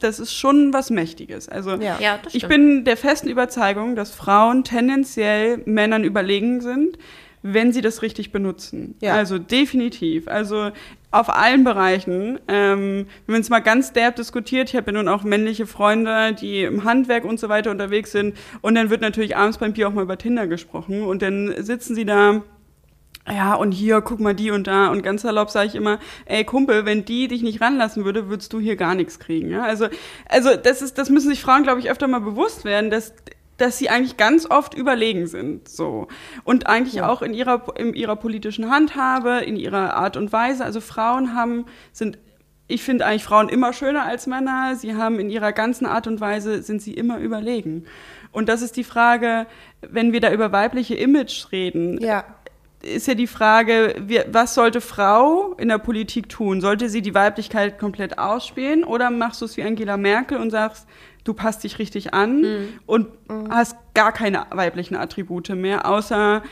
das ist schon was Mächtiges. Also Ja. Ja, das ich bin der festen Überzeugung, dass Frauen tendenziell Männern überlegen sind, wenn sie das richtig benutzen. Ja. Also definitiv. Also auf allen Bereichen. Ähm, wenn man es mal ganz derb diskutiert, ich habe ja nun auch männliche Freunde, die im Handwerk und so weiter unterwegs sind. Und dann wird natürlich abends beim Bier auch mal über Tinder gesprochen. Und dann sitzen sie da ja, und hier, guck mal die und da. Und ganz salopp sage ich immer, ey Kumpel, wenn die dich nicht ranlassen würde, würdest du hier gar nichts kriegen. Ja? Also, also das ist, das müssen sich Frauen, glaube ich, öfter mal bewusst werden, dass dass sie eigentlich ganz oft überlegen sind, so und eigentlich Ja. auch in ihrer in ihrer politischen Handhabe, in ihrer Art und Weise. Also Frauen haben sind ich finde eigentlich Frauen immer schöner als Männer. Sie haben in ihrer ganzen Art und Weise sind sie immer überlegen. Und das ist die Frage, wenn wir da über weibliche Image reden, Ja. ist ja die Frage, was sollte Frau in der Politik tun? Sollte sie die Weiblichkeit komplett ausspielen oder machst du es wie Angela Merkel und sagst, du passt dich richtig an und hast gar keine weiblichen Attribute mehr, außer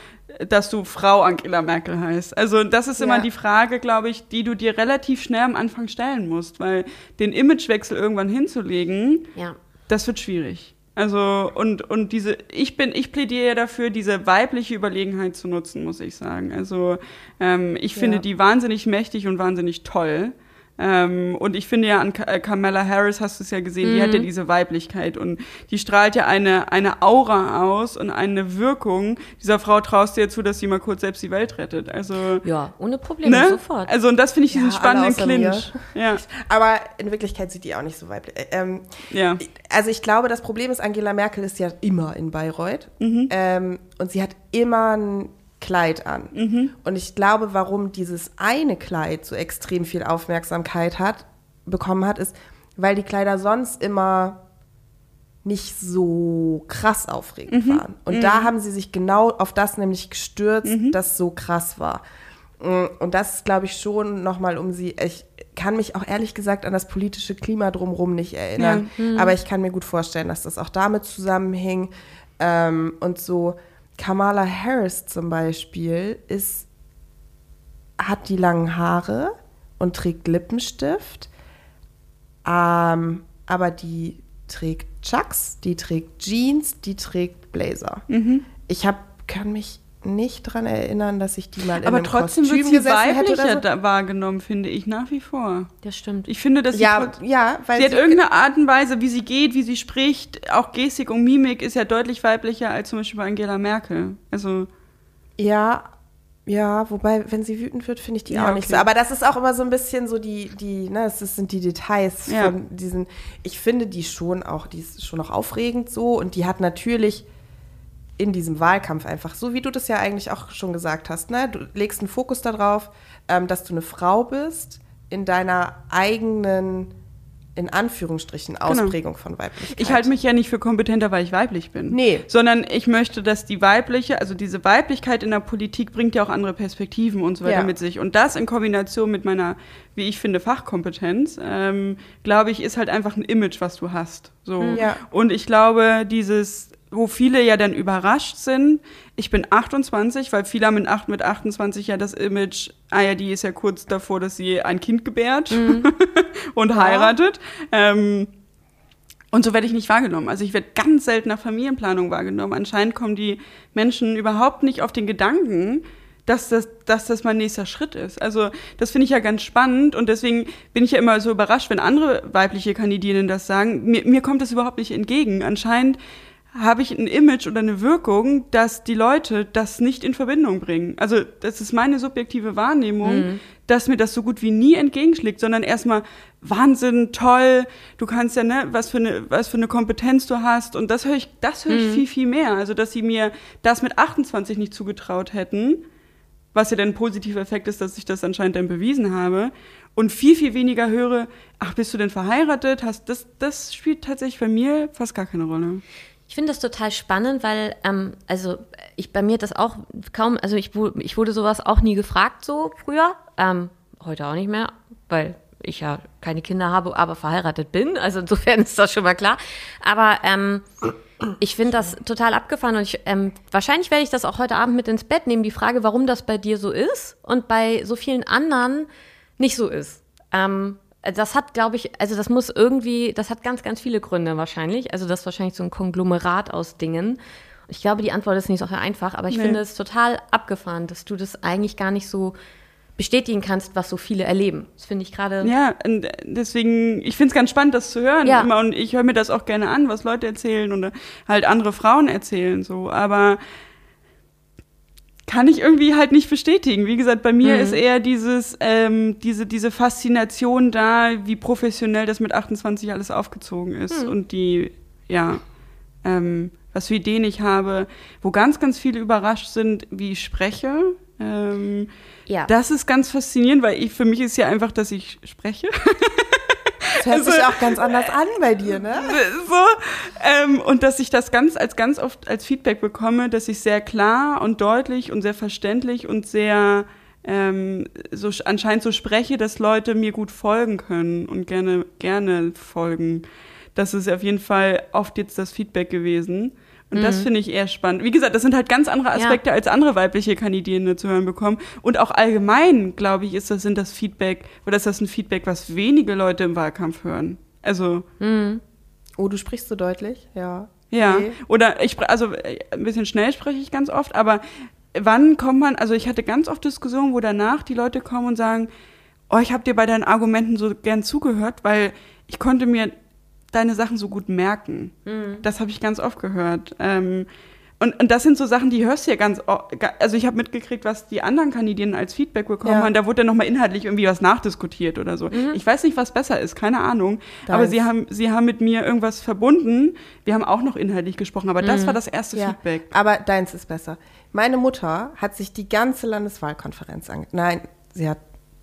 dass du Frau Angela Merkel heißt. Also das ist immer Ja. die Frage, glaube ich, die du dir relativ schnell am Anfang stellen musst, weil den Imagewechsel irgendwann hinzulegen, ja. das wird schwierig. Also und und diese ich bin ich plädiere ja dafür diese weibliche Überlegenheit zu nutzen muss ich sagen also ähm, ich finde Ja. die wahnsinnig mächtig und wahnsinnig toll ähm, und ich finde ja an äh, Kamala Harris hast du es ja gesehen die hat ja diese Weiblichkeit und die strahlt ja eine eine Aura aus und eine Wirkung dieser Frau traust du ja zu dass sie mal kurz selbst die Welt rettet also Ja, ohne Probleme, ne sofort. also und das finde ich diesen Ja, spannenden mir. Clinch ja Aber in Wirklichkeit sieht die auch nicht so weiblich. äh, Ähm, ja also ich glaube, das Problem ist, Angela Merkel ist ja immer in Bayreuth. Mhm. Ähm, und sie hat immer ein Kleid an. Mhm. Und ich glaube, warum dieses eine Kleid so extrem viel Aufmerksamkeit hat, bekommen hat, ist, weil die Kleider sonst immer nicht so krass aufregend Mhm. waren. Und da haben sie sich genau auf das nämlich gestürzt, das so krass war. Mm, Und das glaube ich, schon nochmal um sie. Ich kann mich auch ehrlich gesagt an das politische Klima drumherum nicht erinnern. Aber ich kann mir gut vorstellen, dass das auch damit zusammenhing. Ähm, und so Kamala Harris zum Beispiel ist, hat die langen Haare und trägt Lippenstift. Ähm, aber die trägt Chucks, die trägt Jeans, die trägt Blazer. Ich hab, kann mich nicht dran erinnern, dass ich die mal in aber einem trotzdem Kostüm wird sie weiblicher oder so. wahrgenommen finde ich nach wie vor Das stimmt. Ich finde, dass sie, Ja, weil sie hat irgendeine Art und Weise, wie sie geht, wie sie spricht, auch Gestik und Mimik ist ja deutlich weiblicher als zum Beispiel bei Angela Merkel. Also Ja, ja, wobei, wenn sie wütend wird, finde ich die Ja, auch nicht okay. so. Aber das ist auch immer so ein bisschen so die, die, ne, das sind die Details Ja. von diesen. Ich finde die schon auch, die ist schon auch aufregend so und die hat natürlich in diesem Wahlkampf einfach, so wie du das ja eigentlich auch schon gesagt hast, ne? Du legst einen Fokus darauf, ähm, dass du eine Frau bist in deiner eigenen, in Anführungsstrichen, Ausprägung von Weiblichkeit. Ich halte mich ja nicht für kompetenter, weil ich weiblich bin. Nee. Sondern ich möchte, dass die weibliche, also diese Weiblichkeit in der Politik bringt ja auch andere Perspektiven und so weiter Ja. mit sich. Und das in Kombination mit meiner, wie ich finde, Fachkompetenz, ähm, glaube ich, ist halt einfach ein Image, was du hast. So. Ja. Und ich glaube, dieses, wo viele ja dann überrascht sind, ich bin 28, weil viele haben mit, acht- mit 28 ja das Image, ah ja, die ist ja kurz davor, dass sie ein Kind gebärt und heiratet. Ähm, und so werde ich nicht wahrgenommen. Also ich werde ganz selten nach Familienplanung wahrgenommen. Anscheinend kommen die Menschen überhaupt nicht auf den Gedanken, dass das, dass das mein nächster Schritt ist. Also das finde ich ja ganz spannend und deswegen bin ich ja immer so überrascht, wenn andere weibliche Kandidierenden das sagen. Mir, mir kommt das überhaupt nicht entgegen. Anscheinend habe ich ein Image oder eine Wirkung, dass die Leute das nicht in Verbindung bringen. Also das ist meine subjektive Wahrnehmung, dass mir das so gut wie nie entgegenschlägt, sondern erstmal Wahnsinn, toll, du kannst ja, ne, was für eine, was für eine Kompetenz du hast. Und das höre ich, das höre ich viel, viel mehr. Also, dass sie mir das mit 28 nicht zugetraut hätten, was ja dann ein positiver Effekt ist, dass ich das anscheinend dann bewiesen habe. Und viel, viel weniger höre, ach, bist du denn verheiratet? Hast, das, das spielt tatsächlich bei mir fast gar keine Rolle. Ich finde das total spannend, weil, ähm, also ich bei mir das auch kaum, also ich, ich wurde sowas auch nie gefragt so früher, ähm, heute auch nicht mehr, weil ich ja keine Kinder habe, aber verheiratet bin. Also insofern ist das schon mal klar. Aber ähm, ich finde das total abgefahren und ich, ähm, wahrscheinlich werde ich das auch heute Abend mit ins Bett nehmen, die Frage, warum das bei dir so ist und bei so vielen anderen nicht so ist. Ähm, das hat, glaube ich, also das muss irgendwie, das hat ganz, ganz viele Gründe wahrscheinlich. Also das ist wahrscheinlich so ein Konglomerat aus Dingen. Ich glaube, die Antwort ist nicht so einfach, aber ich Nee. finde es total abgefahren, dass du das eigentlich gar nicht so bestätigen kannst, was so viele erleben. Das finde ich gerade. Ja, und deswegen, ich finde es ganz spannend, das zu hören. Ja. Immer, und ich höre mir das auch gerne an, was Leute erzählen oder halt andere Frauen erzählen. so. Aber kann ich irgendwie halt nicht bestätigen. Wie gesagt, bei mir ist eher dieses, ähm, diese, diese Faszination da, wie professionell das mit 28 alles aufgezogen ist. Und die, ja, ähm, was für Ideen ich habe, wo ganz, ganz viele überrascht sind, wie ich spreche. Ähm, Ja. Das ist ganz faszinierend, weil ich, für mich ist ja einfach, dass ich spreche. Das hört sich auch ganz anders an bei dir, ne? so, ähm, und dass ich das ganz als ganz oft als Feedback bekomme, dass ich sehr klar und deutlich und sehr verständlich und sehr ähm, so sch- anscheinend so spreche, dass Leute mir gut folgen können und gerne gerne folgen. Das ist auf jeden Fall oft jetzt das Feedback gewesen. Und das finde ich eher spannend. Wie gesagt, das sind halt ganz andere Ja. Aspekte, als andere weibliche Kandidierende zu hören bekommen. Und auch allgemein, glaube ich, ist das, sind das Feedback, oder ist das ein Feedback, was wenige Leute im Wahlkampf hören. Also, Oh, du sprichst so deutlich, ja. ja, Okay. oder ich spre- also äh, ein bisschen schnell spreche ich ganz oft, aber wann kommt man, also ich hatte ganz oft Diskussionen, wo danach die Leute kommen und sagen, oh, ich habe dir bei deinen Argumenten so gern zugehört, weil ich konnte mir deine Sachen so gut merken. Das habe ich ganz oft gehört. Ähm, und, und das sind so Sachen, die hörst du ja ganz, also ich habe mitgekriegt, was die anderen Kandidierenden als Feedback bekommen Ja. haben. Da wurde dann nochmal inhaltlich irgendwie was nachdiskutiert oder so. Ich weiß nicht, was besser ist, keine Ahnung. Aber Deins. sie haben, sie haben mit mir irgendwas verbunden. Wir haben auch noch inhaltlich gesprochen, aber das war das erste Ja, Feedback. aber deins ist besser. Meine Mutter hat sich die ganze Landeswahlkonferenz ange... Nein, sie hat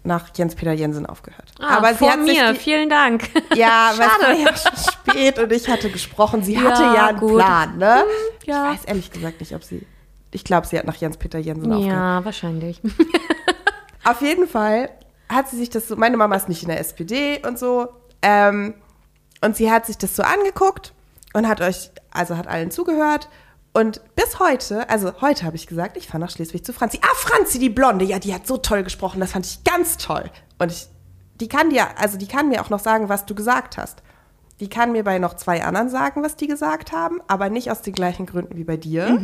nach Jens-Peter Jensen aufgehört. Ah, aber vor sie hat mir. die, Vielen Dank. Ja, weil es war ja schon spät und ich hatte gesprochen. Sie Ja, hatte ja einen gut. Plan, ne? ja. Ich weiß ehrlich gesagt nicht, ob sie... Ich glaube, sie hat nach Jens-Peter Jensen aufgehört. Ja, wahrscheinlich. Auf jeden Fall hat sie sich das so, meine Mama ist nicht in der SPD und so, ähm, und sie hat sich das so angeguckt und hat euch, also hat allen zugehört. Und bis heute, also heute habe ich gesagt, ich fahre nach Schleswig zu Franzi. Ah, Franzi, die Blonde, ja, die hat so toll gesprochen, das fand ich ganz toll. Und ich, die kann dir, also die kann mir auch noch sagen, was du gesagt hast. Die kann mir bei noch zwei anderen sagen, was die gesagt haben, aber nicht aus den gleichen Gründen wie bei dir.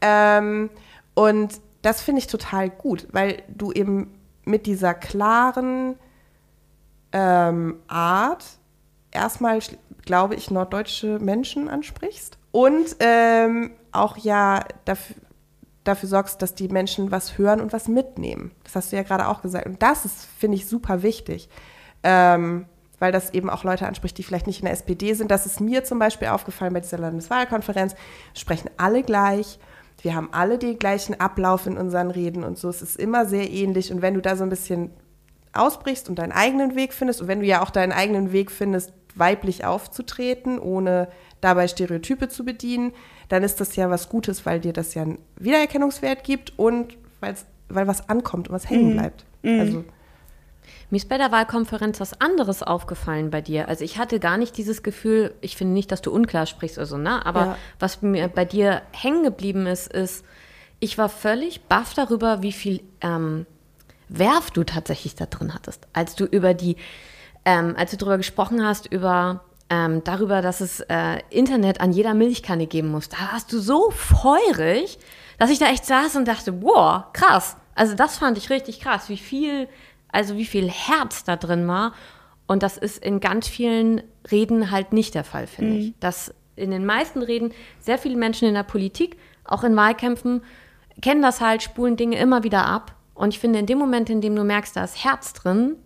Ähm, und das finde ich total gut, weil du eben mit dieser klaren ähm, Art erstmal, glaube ich, norddeutsche Menschen ansprichst und ähm, auch ja dafür, dafür sorgst, dass die Menschen was hören und was mitnehmen. Das hast du ja gerade auch gesagt. Und das ist, finde ich, super wichtig. Ähm, weil das eben auch Leute anspricht, die vielleicht nicht in der SPD sind. Das ist mir zum Beispiel aufgefallen bei dieser Landeswahlkonferenz. Sprechen alle gleich. Wir haben alle den gleichen Ablauf in unseren Reden und so. Es ist immer sehr ähnlich. Und wenn du da so ein bisschen ausbrichst und deinen eigenen Weg findest, und wenn du ja auch deinen eigenen Weg findest, weiblich aufzutreten, ohne dabei Stereotype zu bedienen, dann ist das ja was Gutes, weil dir das ja einen Wiedererkennungswert gibt und weil was ankommt und was hängen mhm. bleibt. Mhm. Also mir ist bei der Wahlkonferenz was anderes aufgefallen bei dir. Also ich hatte gar nicht dieses Gefühl, ich finde nicht, dass du unklar sprichst oder so, ne? Aber ja. was mir bei dir hängen geblieben ist, ist, ich war völlig baff darüber, wie viel ähm, Werf du tatsächlich da drin hattest. Als du über die, ähm, als du darüber gesprochen hast, über ähm, darüber, dass es äh, Internet an jeder Milchkanne geben muss, da warst du so feurig, dass ich da echt saß und dachte, wow, krass. Also das fand ich richtig krass, wie viel also wie viel Herz da drin war. Und das ist in ganz vielen Reden halt nicht der Fall, finde mhm. ich. Dass in den meisten Reden sehr viele Menschen in der Politik, auch in Wahlkämpfen, kennen das halt, spulen Dinge immer wieder ab. Und ich finde, in dem Moment, in dem du merkst, da ist Herz drin,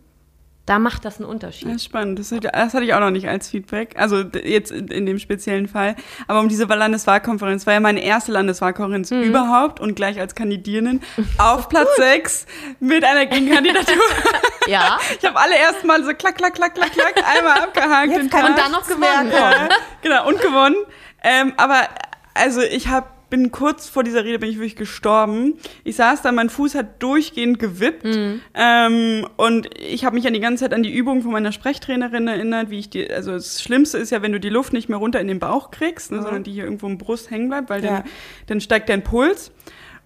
da macht das einen Unterschied. Ja, spannend. Das, das, hatte ich auch noch nicht als Feedback. Also jetzt in dem speziellen Fall. Aber um diese Landeswahlkonferenz war ja meine erste Landeswahlkonferenz mhm. überhaupt und gleich als Kandidierenden auf Platz 6 mit einer Gegenkandidatur. ja. Ich habe alle erst mal so klack, klack, klack, klack, klack einmal abgehakt. Jetzt kann und dann noch gewonnen. Ja, genau, und gewonnen. Ähm, aber also ich habe bin kurz vor dieser Rede bin ich wirklich gestorben. Ich saß da, mein Fuß hat durchgehend gewippt mhm. ähm, und ich habe mich an die ganze Zeit an die Übung von meiner Sprechtrainerin erinnert, wie ich die, also das Schlimmste ist ja, wenn du die Luft nicht mehr runter in den Bauch kriegst, ne, mhm. sondern die hier irgendwo im Brust hängen bleibt, weil ja. dann, dann steigt dein Puls.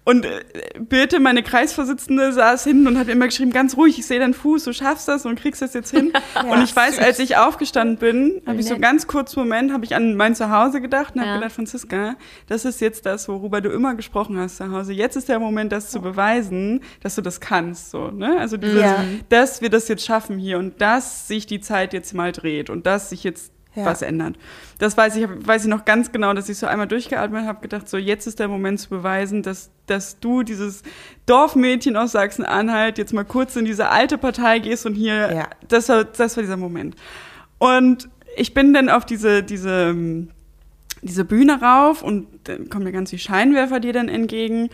Und äh, Birte, meine Kreisvorsitzende, saß hinten und hat immer geschrieben, ganz ruhig, ich sehe deinen Fuß, du schaffst das und kriegst das jetzt hin. ja, und ich weiß, süß. als ich aufgestanden bin, habe ich so ganz kurz Moment, habe ich an mein Zuhause gedacht und habe ja. gedacht, Franziska, das ist jetzt das, worüber du immer gesprochen hast zu Hause. Jetzt ist der Moment, das zu beweisen, dass du das kannst. So, ne? Also dieses, ja. dass wir das jetzt schaffen hier und dass sich die Zeit jetzt mal dreht und dass sich jetzt ja. was ändert. Das weiß ich, weiß ich noch ganz genau, dass ich so einmal durchgeatmet habe, gedacht, so jetzt ist der Moment zu beweisen, dass, dass du dieses Dorfmädchen aus Sachsen-Anhalt jetzt mal kurz in diese alte Partei gehst und hier, ja. das, war, das war dieser Moment. Und ich bin dann auf diese, diese, diese Bühne rauf und dann kommen ja ganz die Scheinwerfer dir dann entgegen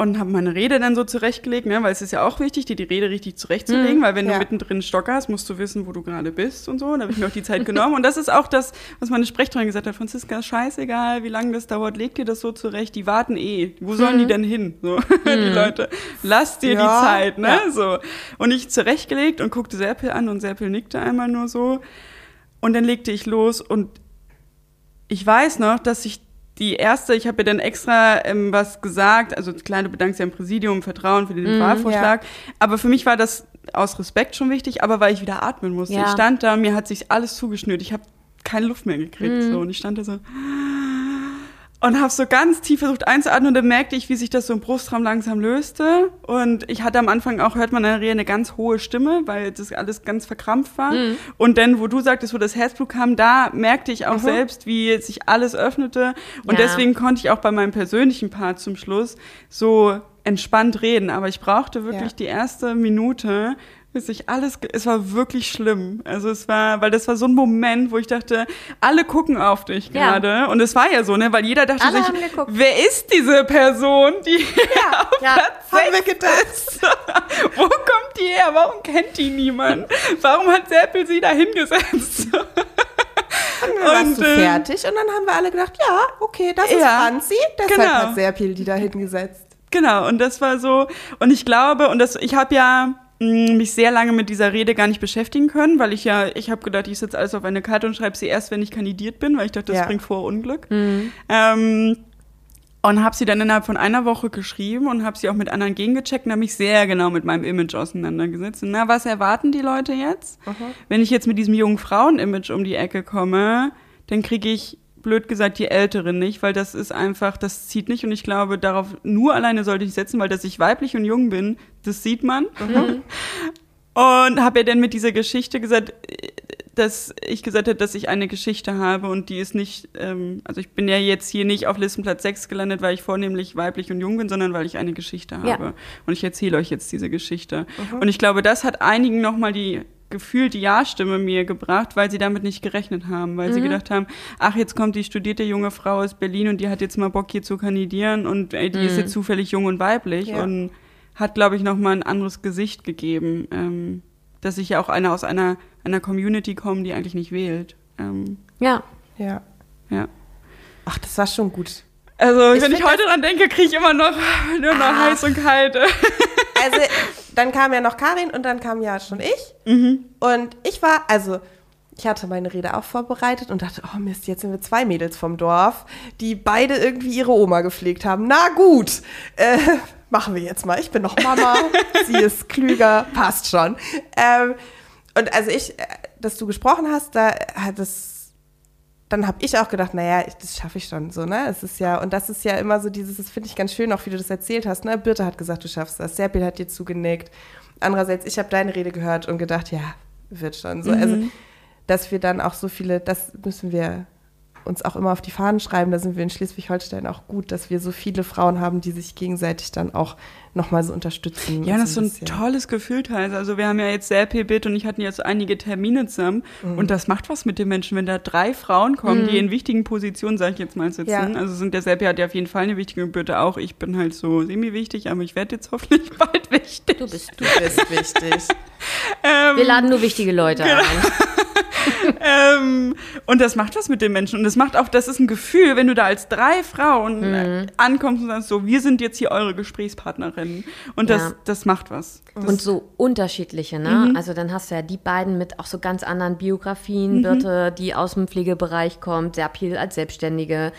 und habe meine Rede dann so zurechtgelegt, ne, weil es ist ja auch wichtig, dir die Rede richtig zurechtzulegen, mhm, weil wenn ja. du mittendrin stockerst, musst du wissen, wo du gerade bist und so. Und da habe ich mir auch die Zeit genommen. Und das ist auch das, was meine Sprecherin gesagt hat, Franziska, scheißegal, wie lange das dauert, leg dir das so zurecht, die warten eh. Wo sollen mhm. die denn hin? So, mhm. die Leute, lass dir ja, die Zeit, ne? Ja. So. Und ich zurechtgelegt und guckte Serpil an und Serpil nickte einmal nur so. Und dann legte ich los und ich weiß noch, dass ich die erste, ich habe ihr dann extra ähm, was gesagt, also klar, du bedankst ja im Präsidium, Vertrauen für den mm, Wahlvorschlag, ja. aber für mich war das aus Respekt schon wichtig, aber weil ich wieder atmen musste. Ja. Ich stand da, mir hat sich alles zugeschnürt, ich habe keine Luft mehr gekriegt, mm. so, und ich stand da so und habe so ganz tief versucht einzuatmen und dann merkte ich, wie sich das so im Brustraum langsam löste und ich hatte am Anfang auch, hört man in der Rehe eine ganz hohe Stimme, weil das alles ganz verkrampft war mhm. und dann, wo du sagtest, wo das Herzblut kam, da merkte ich auch mhm. selbst, wie sich alles öffnete und ja. deswegen konnte ich auch bei meinem persönlichen Part zum Schluss so entspannt reden, aber ich brauchte wirklich ja. die erste Minute, bis ich alles, es war wirklich schlimm. Also es war, weil das war so ein Moment, wo ich dachte, alle gucken auf dich ja. gerade. Und es war ja so, ne, weil jeder dachte alle sich, wer ist diese Person, die ja, auf ja. Platz. Ist? wo kommt die her? Warum kennt die niemand? Warum hat Seppel sie da hingesetzt? Und dann warst du ähm, fertig und dann haben wir alle gedacht, ja, okay, das ist ja, Franzi, deshalb genau. hat Serpil die da hingesetzt. Genau, und das war so, und ich glaube, und das, ich habe ja, mich sehr lange mit dieser Rede gar nicht beschäftigen können, weil ich ja, ich habe gedacht, ich sitze alles auf eine Karte und schreibe sie erst, wenn ich kandidiert bin, weil ich dachte, das ja. bringt vor Unglück. Mhm. Ähm, und habe sie dann innerhalb von einer Woche geschrieben und habe sie auch mit anderen gegengecheckt und habe mich sehr genau mit meinem Image auseinandergesetzt. Und na, was erwarten die Leute jetzt? Mhm. Wenn ich jetzt mit diesem jungen Frauen-Image um die Ecke komme, dann kriege ich blöd gesagt die Älteren nicht, weil das ist einfach, das zieht nicht und ich glaube, darauf nur alleine sollte ich setzen, weil dass ich weiblich und jung bin, das sieht man. Mhm. Und habe ja dann mit dieser Geschichte gesagt, dass ich gesagt habe, dass ich eine Geschichte habe und die ist nicht, ähm, also ich bin ja jetzt hier nicht auf Listenplatz 6 gelandet, weil ich vornehmlich weiblich und jung bin, sondern weil ich eine Geschichte habe. Ja. Und ich erzähle euch jetzt diese Geschichte. Mhm. Und ich glaube, das hat einigen nochmal die gefühlt die Ja-Stimme mir gebracht, weil sie damit nicht gerechnet haben, weil sie gedacht haben, ach, jetzt kommt die studierte junge Frau aus Berlin und die hat jetzt mal Bock hier zu kandidieren und ey, die ist jetzt zufällig jung und weiblich Ja. und hat, glaube ich, nochmal ein anderes Gesicht gegeben, ähm, dass ich ja auch einer aus einer, einer Community komme, die eigentlich nicht wählt. Ähm, Ja. Ja. ja. Ach, das war schon gut. Also, Ich wenn ich heute dran denke, kriege ich immer noch nur noch Ah. heiß und kalt. Also, dann kam ja noch Karin und dann kam ja schon ich. Und ich war, also, ich hatte meine Rede auch vorbereitet und dachte, oh Mist, jetzt sind wir zwei Mädels vom Dorf, die beide irgendwie ihre Oma gepflegt haben. Na gut, äh, machen wir jetzt mal. Ich bin noch Mama, sie ist klüger, passt schon. Ähm, und also ich, äh, dass du gesprochen hast, da hat es dann habe ich auch gedacht, naja, das schaffe ich schon so, ne? Es ist ja, und das ist ja immer so dieses, das finde ich ganz schön, auch wie du das erzählt hast, ne? Birte hat gesagt, du schaffst das, Serpil hat dir zugenickt. Andererseits, ich habe deine Rede gehört und gedacht, ja, wird schon so. Also, dass wir dann auch so viele, das müssen wir uns auch immer auf die Fahnen schreiben, da sind wir in Schleswig-Holstein auch gut, dass wir so viele Frauen haben, die sich gegenseitig dann auch nochmal so unterstützen. Ja, das ist so ein bisschen. tolles Gefühl teilweise. Also wir haben ja jetzt Serpil und ich hatten jetzt einige Termine zusammen Mhm. und das macht was mit den Menschen, wenn da drei Frauen kommen, die in wichtigen Positionen, sage ich jetzt mal, sitzen. Ja. Also sind der Serpil hat ja auf jeden Fall eine wichtige Bitte auch. Ich bin halt so semi-wichtig, aber ich werde jetzt hoffentlich bald wichtig. Du bist Du bist wichtig. Ähm, Wir laden nur wichtige Leute Genau. ein. ähm, und das macht was mit den Menschen. Und das macht auch, das ist ein Gefühl, wenn du da als drei Frauen Mhm. äh, ankommst und sagst so, wir sind jetzt hier eure Gesprächspartnerinnen. Und das, Ja. das macht was. Das, Und so unterschiedliche, ne? Also dann hast du ja die beiden mit auch so ganz anderen Biografien. Birte, die aus dem Pflegebereich kommt, Serpil als Selbstständige.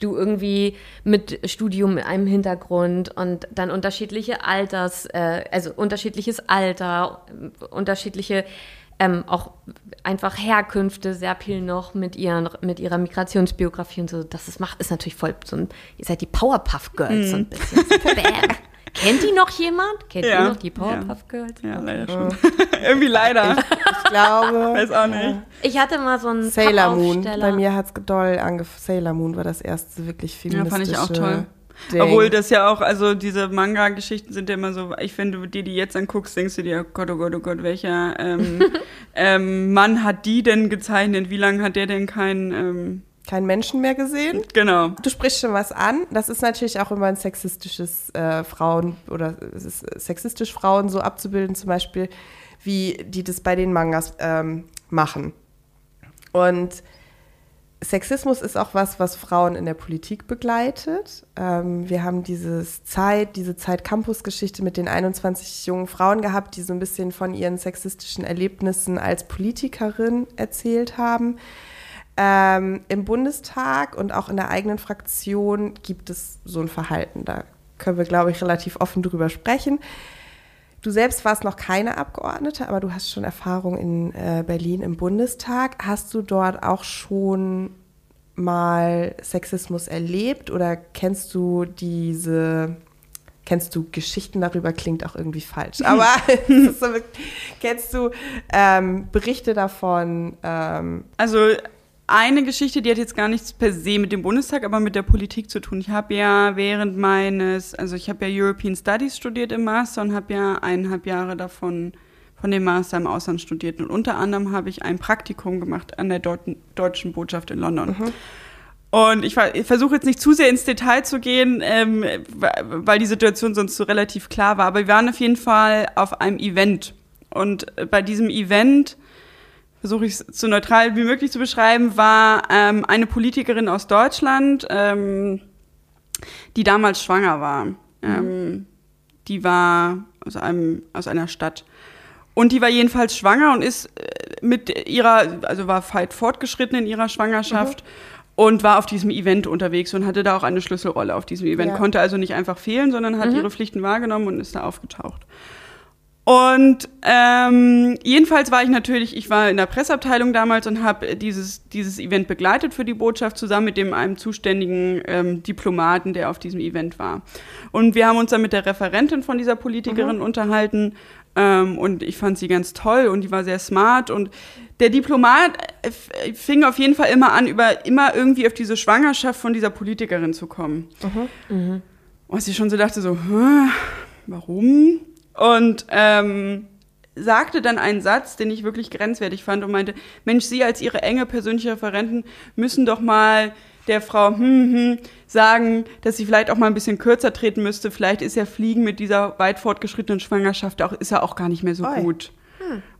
Du irgendwie mit Studium in einem Hintergrund und dann unterschiedliche Alters, äh, also unterschiedliches Alter, unterschiedliche ähm, auch einfach Herkünfte, Serpil noch mit, ihren, mit ihrer Migrationsbiografie und so. Das ist, macht, ist natürlich voll so ein, ihr seid die Powerpuff Girls so ein bisschen. Bam. Kennt die noch jemand? Kennt Ja. ihr noch die Powerpuff Girls? ja, leider schon. Irgendwie leider. Ich glaube. Weiß auch nicht. Ich hatte mal so einen Sailor Moon. Bei mir hat es doll angefangen. Sailor Moon war das erste wirklich Ja, feministische fand ich auch toll. Ding. Obwohl das ja auch, also diese Manga-Geschichten sind ja immer so, ich finde, dir die jetzt anguckst, denkst du dir, oh Gott, oh Gott, oh Gott, welcher ähm, ähm, Mann hat die denn gezeichnet? Wie lange hat der denn keinen, ähm, Kein Menschen mehr gesehen. genau. Du sprichst schon was an. Das ist natürlich auch immer ein sexistisches äh, Frauen oder es ist sexistisch Frauen so abzubilden, zum Beispiel, wie die das bei den Mangas ähm, machen. Und Sexismus ist auch was, was Frauen in der Politik begleitet. Ähm, wir haben dieses Zeit, diese Zeit-Campus-Geschichte mit den 21 jungen Frauen gehabt, die so ein bisschen von ihren sexistischen Erlebnissen als Politikerin erzählt haben. Ähm, Im Bundestag und auch in der eigenen Fraktion gibt es so ein Verhalten. Da können wir, glaube ich, relativ offen drüber sprechen. Du selbst warst noch keine Abgeordnete, aber du hast schon Erfahrung in äh, Berlin im Bundestag. Hast du dort auch schon mal Sexismus erlebt oder kennst du diese, kennst du Geschichten darüber, klingt auch irgendwie falsch, aber so, kennst du ähm, Berichte davon? Ähm, Also eine Geschichte, die hat jetzt gar nichts per se mit dem Bundestag, aber mit der Politik zu tun. Ich habe ja während meines, also ich habe ja European Studies studiert im Master und habe ja eineinhalb Jahre davon von dem Master im Ausland studiert. Und unter anderem habe ich ein Praktikum gemacht an der Deut deutschen Botschaft in London. Und ich, ich versuche jetzt nicht zu sehr ins Detail zu gehen, ähm, weil die Situation sonst so relativ klar war. Aber wir waren auf jeden Fall auf einem Event. Und äh, bei diesem Event, versuche ich es so neutral wie möglich zu beschreiben, war ähm, eine Politikerin aus Deutschland, ähm, die damals schwanger war. Ähm, die war aus, einem, aus einer Stadt. Und die war jedenfalls schwanger und ist äh, mit ihrer, also war weit fortgeschritten in ihrer Schwangerschaft und war auf diesem Event unterwegs und hatte da auch eine Schlüsselrolle auf diesem Event. Ja. Konnte also nicht einfach fehlen, sondern hat ihre Pflichten wahrgenommen und ist da aufgetaucht. Und ähm, jedenfalls war ich natürlich, ich war in der Presseabteilung damals und habe dieses, dieses Event begleitet für die Botschaft zusammen mit dem einem zuständigen ähm, Diplomaten, der auf diesem Event war. Und wir haben uns dann mit der Referentin von dieser Politikerin unterhalten ähm, und ich fand sie ganz toll und die war sehr smart und der Diplomat äh, f- fing auf jeden Fall immer an, über immer irgendwie auf diese Schwangerschaft von dieser Politikerin zu kommen. Was ich schon so dachte, so, "Hä, warum? Und ähm, sagte dann einen Satz, den ich wirklich grenzwertig fand und meinte, Mensch, Sie als Ihre enge persönliche Referenten müssen doch mal der Frau hm, hm, sagen, dass sie vielleicht auch mal ein bisschen kürzer treten müsste. Vielleicht ist ja Fliegen mit dieser weit fortgeschrittenen Schwangerschaft auch, ist ja auch gar nicht mehr so Oi. gut.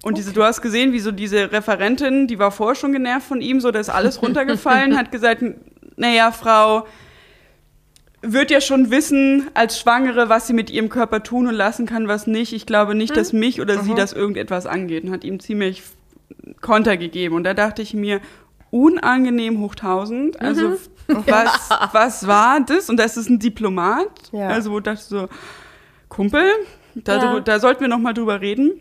Und diese, du hast gesehen, wie so diese Referentin, die war vorher schon genervt von ihm, so da ist alles runtergefallen, hat gesagt, naja, Frau, wird ja schon wissen als Schwangere, was sie mit ihrem Körper tun und lassen kann, was nicht. Ich glaube nicht, dass mich oder sie das irgendetwas angeht und hat ihm ziemlich Konter gegeben. Und da dachte ich mir, unangenehm hoch 1000. Also was, was war das? Und das ist ein Diplomat. Ja. Also wo dachte ich so, Kumpel, da, Ja. da sollten wir noch mal drüber reden.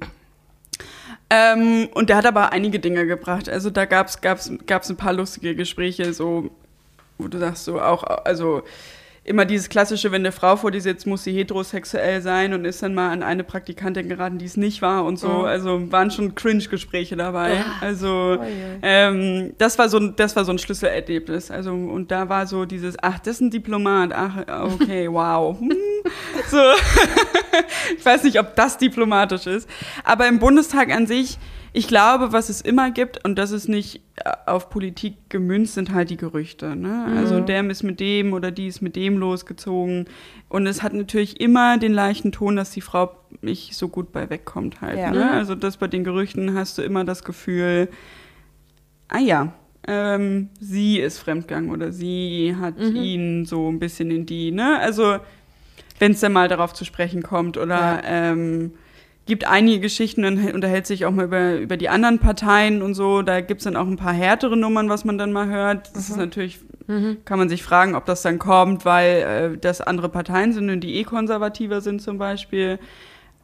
Ähm, und der hat aber einige Dinge gebracht. Also da gab's gab's, gab's ein paar lustige Gespräche, so, wo du sagst, so auch, also immer dieses klassische, wenn eine Frau vor dir sitzt, muss sie heterosexuell sein und ist dann mal an eine Praktikantin geraten, die es nicht war und so. Also waren schon Cringe-Gespräche dabei. Also ähm, das war so ein, das war so ein Schlüsselerlebnis. Also und da war so dieses, ach, das ist ein Diplomat, ach, okay, wow. Hm. So, ich weiß nicht, ob das diplomatisch ist, aber im Bundestag an sich, ich glaube, was es immer gibt, und das ist nicht äh, auf Politik gemünzt, sind halt die Gerüchte. Ne? Also der ist mit dem oder die ist mit dem losgezogen. Und es hat natürlich immer den leichten Ton, dass die Frau nicht so gut bei wegkommt halt. Ja. Ne? Also das bei den Gerüchten hast du immer das Gefühl, ah ja, ähm, sie ist fremdgegangen oder sie hat ihn so ein bisschen in die, ne? Also wenn es dann mal darauf zu sprechen kommt oder Ja. ähm, gibt einige Geschichten und unterhält sich auch mal über, über die anderen Parteien und so. Da gibt's dann auch ein paar härtere Nummern, was man dann mal hört. Das ist natürlich, kann man sich fragen, ob das dann kommt, weil äh, das andere Parteien sind und die eh konservativer sind zum Beispiel.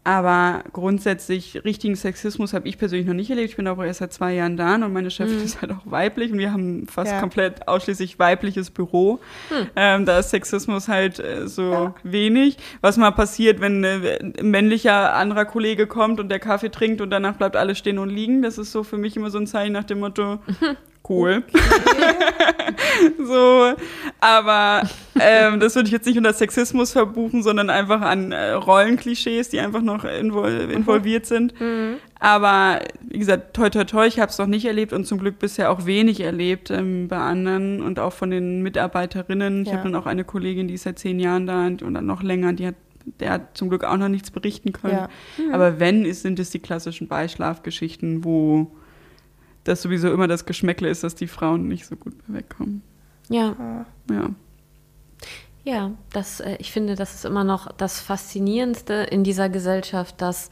Aber grundsätzlich richtigen Sexismus habe ich persönlich noch nicht erlebt. Ich bin aber erst seit zwei Jahren da und meine Chefin ist halt auch weiblich und wir haben fast Ja. komplett ausschließlich weibliches Büro. Ähm, da ist Sexismus halt äh, so wenig. Was mal passiert, wenn äh, ein männlicher anderer Kollege kommt und der Kaffee trinkt und danach bleibt alles stehen und liegen. Das ist so für mich immer so ein Zeichen nach dem Motto, cool. so, aber ähm, das würde ich jetzt nicht unter Sexismus verbuchen, sondern einfach an äh, Rollenklischees, die einfach noch invol involviert sind. Aber wie gesagt, toi toi toi, ich habe es noch nicht erlebt und zum Glück bisher auch wenig erlebt ähm, bei anderen und auch von den Mitarbeiterinnen. Ich Ja. habe dann auch eine Kollegin, die ist seit zehn Jahren da und, und dann noch länger, die hat der hat zum Glück auch noch nichts berichten können. Ja. Aber wenn, ist, sind es die klassischen Beischlafgeschichten, wo das sowieso immer das Geschmäckle ist, dass die Frauen nicht so gut wegkommen. Ja, Ja. ja, das, äh, ich finde, das ist immer noch das Faszinierendste in dieser Gesellschaft, dass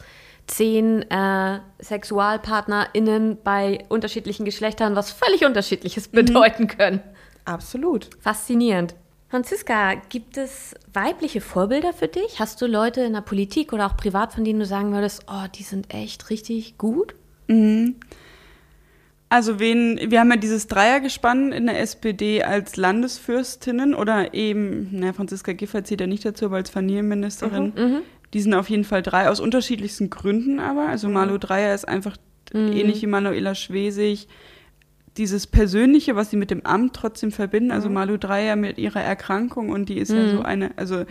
zehn äh, SexualpartnerInnen bei unterschiedlichen Geschlechtern was völlig Unterschiedliches bedeuten können. Absolut. Faszinierend. Franziska, gibt es weibliche Vorbilder für dich? Hast du Leute in der Politik oder auch privat, von denen du sagen würdest, oh, die sind echt richtig gut? Also wen, wir haben ja dieses Dreiergespann in der SPD als Landesfürstinnen oder eben, na, Franziska Giffey zählt ja nicht dazu, aber als Familienministerin. Die sind auf jeden Fall drei, aus unterschiedlichsten Gründen aber. Also Malu Dreyer ist einfach ähnlich wie Manuela Schwesig. Dieses Persönliche, was sie mit dem Amt trotzdem verbinden, also Malu Dreyer mit ihrer Erkrankung und die ist ja so eine, also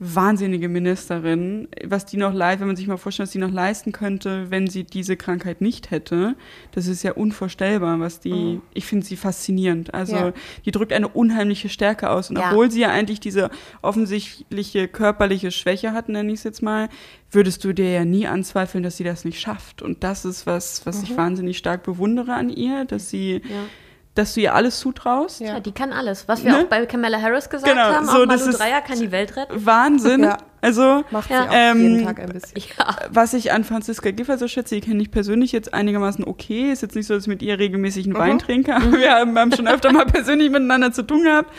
wahnsinnige Ministerin, was die noch leid, wenn man sich mal vorstellt, was die noch leisten könnte, wenn sie diese Krankheit nicht hätte. Das ist ja unvorstellbar, was die, ich finde sie faszinierend. Also Ja. die drückt eine unheimliche Stärke aus. Und Ja. obwohl sie ja eigentlich diese offensichtliche körperliche Schwäche hat, nenne ich es jetzt mal, würdest du dir ja nie anzweifeln, dass sie das nicht schafft. Und das ist was, was ich wahnsinnig stark bewundere an ihr, dass sie, dass du ihr alles zutraust. Ja. Ja, die kann alles. Was wir Ne? auch bei Kamala Harris gesagt Genau, haben, so, auch das Malu Dreyer kann die Welt retten. Wahnsinn. Ja. Also, Macht Ja. sie auch Ähm, jeden Tag ein bisschen. Ja. was ich an Franziska Giffey so schätze, die kenne ich persönlich jetzt einigermaßen okay. Ist jetzt nicht so, dass ich mit ihr regelmäßig einen Wein trinke, aber wir haben, haben schon öfter mal persönlich miteinander zu tun gehabt.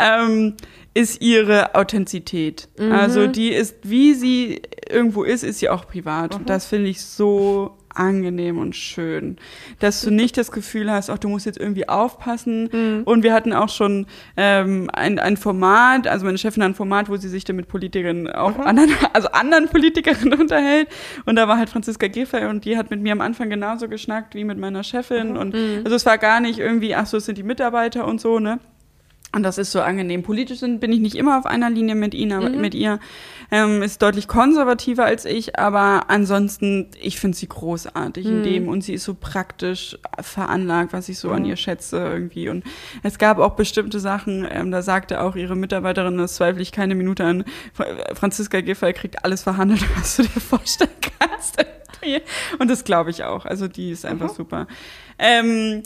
Ähm, ist ihre Authentizität. Also die ist, wie sie irgendwo ist, ist sie auch privat. Und das finde ich so angenehm und schön, dass du nicht das Gefühl hast, ach, du musst jetzt irgendwie aufpassen. Und wir hatten auch schon ähm, ein, ein Format, also meine Chefin hat ein Format, wo sie sich dann mit Politikerinnen, auch anderen, also anderen Politikerinnen unterhält. Und da war halt Franziska Giffey und die hat mit mir am Anfang genauso geschnackt wie mit meiner Chefin. Und also es war gar nicht irgendwie, ach so, es sind die Mitarbeiter und so, ne? Und das ist so angenehm. Politisch sind, bin ich nicht immer auf einer Linie mit ihnen, aber mit ihr. Ähm, ist deutlich konservativer als ich, aber ansonsten, ich finde sie großartig in dem und sie ist so praktisch veranlagt, was ich so an ihr schätze irgendwie. Und es gab auch bestimmte Sachen, ähm, da sagte auch ihre Mitarbeiterin, das zweifle ich keine Minute an, Fra- Franziska Giffey kriegt alles verhandelt, was du dir vorstellen kannst. Und das glaube ich auch. Also die ist einfach super. Ähm,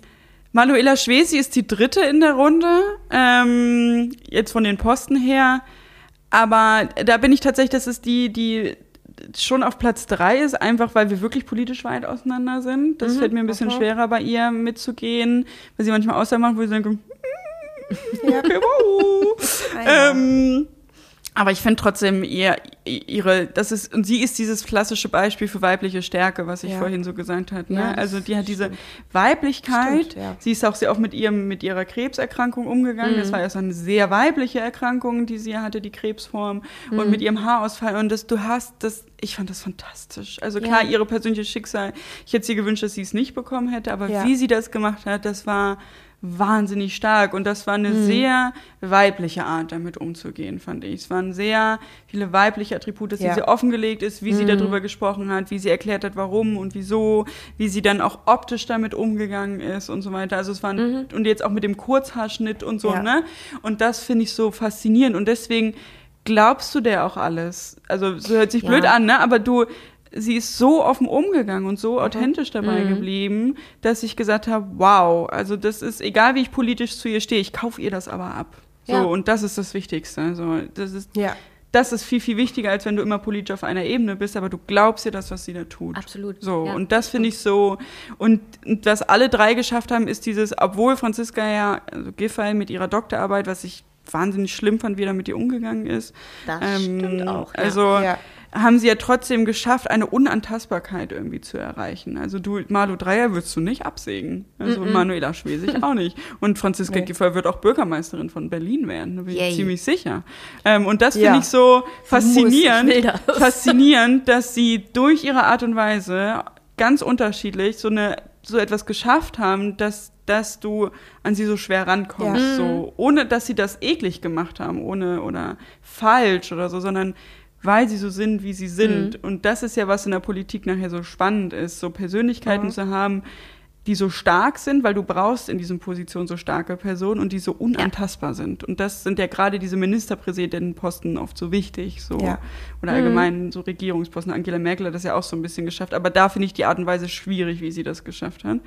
Manuela Schwesi ist die dritte in der Runde, ähm, jetzt von den Posten her. Aber da bin ich tatsächlich, das ist die, die schon auf Platz drei ist, einfach weil wir wirklich politisch weit auseinander sind. Das fällt mir ein bisschen schwerer bei ihr mitzugehen, weil sie manchmal Aussagen macht, wo ich denke, okay, wow. ähm, aber ich finde trotzdem ihr, ihre, das ist, und sie ist dieses klassische Beispiel für weibliche Stärke, was ich Ja. vorhin so gesagt habe. Ne? Ja, also die hat diese Weiblichkeit. Stimmt, ja. Sie ist auch sehr oft mit ihrem, mit ihrer Krebserkrankung umgegangen. Das war erst eine sehr weibliche Erkrankung, die sie hatte, die Krebsform. Und mit ihrem Haarausfall. Und das, du hast das, ich fand das fantastisch. Also klar, ihre persönliche Schicksal. Ich hätte sie gewünscht, dass sie es nicht bekommen hätte, aber wie sie das gemacht hat, das war wahnsinnig stark und das war eine sehr weibliche Art, damit umzugehen, fand ich. Es waren sehr viele weibliche Attribute, dass Ja. sie sehr offengelegt ist, wie sie darüber gesprochen hat, wie sie erklärt hat, warum und wieso, wie sie dann auch optisch damit umgegangen ist und so weiter. Also es waren, und jetzt auch mit dem Kurzhaarschnitt und so, Ja. ne? Und das finde ich so faszinierend und deswegen glaubst du der auch alles. Also so hört sich Ja. blöd an, ne? Aber du, sie ist so offen umgegangen und so authentisch dabei geblieben, dass ich gesagt habe, wow, also das ist, egal wie ich politisch zu ihr stehe, ich kaufe ihr das aber ab. So, Ja. und das ist das Wichtigste. Also, das ist, Ja. das ist viel, viel wichtiger, als wenn du immer politisch auf einer Ebene bist, aber du glaubst ihr das, was sie da tut. Absolut, So, ja. und das finde ich so. Und, und was alle drei geschafft haben, ist dieses, obwohl Franziska ja, also Giffey mit ihrer Doktorarbeit, was ich wahnsinnig schlimm fand, wie er mit ihr umgegangen ist. Das stimmt auch. Also Ja. Haben sie ja trotzdem geschafft, eine Unantastbarkeit irgendwie zu erreichen. Also du, Malu Dreyer würdest du nicht absägen. Also Manuela Schwesig auch nicht. Und Franziska Nee. Giffey wird auch Bürgermeisterin von Berlin werden, da bin ich Yay. ziemlich sicher. Ähm, und das Ja. finde ich so faszinierend, ich das. faszinierend, dass sie durch ihre Art und Weise ganz unterschiedlich so eine so etwas geschafft haben, dass dass du an sie so schwer rankommst, Ja. so ohne dass sie das eklig gemacht haben, ohne oder falsch oder so, sondern weil sie so sind, wie sie sind. Und das ist ja was in der Politik nachher so spannend ist, so Persönlichkeiten zu haben, die so stark sind, weil du brauchst in diesen Positionen so starke Personen und die so unantastbar sind. Und das sind ja gerade diese Ministerpräsidentenposten oft so wichtig, so Ja. oder allgemein so Regierungsposten. Angela Merkel hat das ja auch so ein bisschen geschafft, aber da finde ich die Art und Weise schwierig, wie sie das geschafft hat.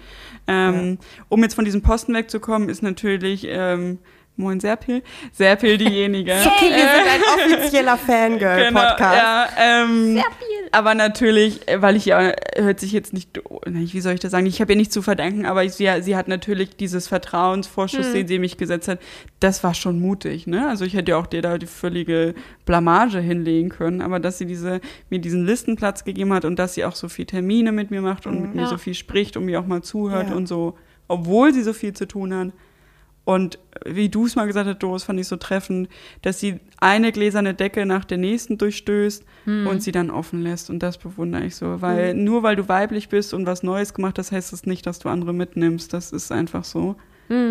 Ähm, Um jetzt von diesem Posten wegzukommen, ist natürlich ähm, Moin Serpil, Serpil diejenige. Okay, wir sind ein offizieller Genau, Fangirl-Podcast. ja, ähm, Sehr viel. aber natürlich, äh, weil ich ja, äh, hört sich jetzt nicht, wie soll ich das sagen, ich habe ihr nicht zu verdanken, aber ich, sie, sie hat natürlich dieses Vertrauensvorschuss, Hm. den sie mich gesetzt hat, das war schon mutig, ne? Also ich hätte ja auch dir da die völlige Blamage hinlegen können, aber dass sie diese, mir diesen Listenplatz gegeben hat und dass sie auch so viel Termine mit mir macht und mit mir Ja. so viel spricht und mir auch mal zuhört Ja. und so, obwohl sie so viel zu tun hat. Und wie du es mal gesagt hast, Doris, fand ich so treffend, dass sie eine gläserne Decke nach der nächsten durchstößt und sie dann offen lässt. Und das bewundere ich so. Weil nur weil du weiblich bist und was Neues gemacht hast, heißt das nicht, dass du andere mitnimmst. Das ist einfach so.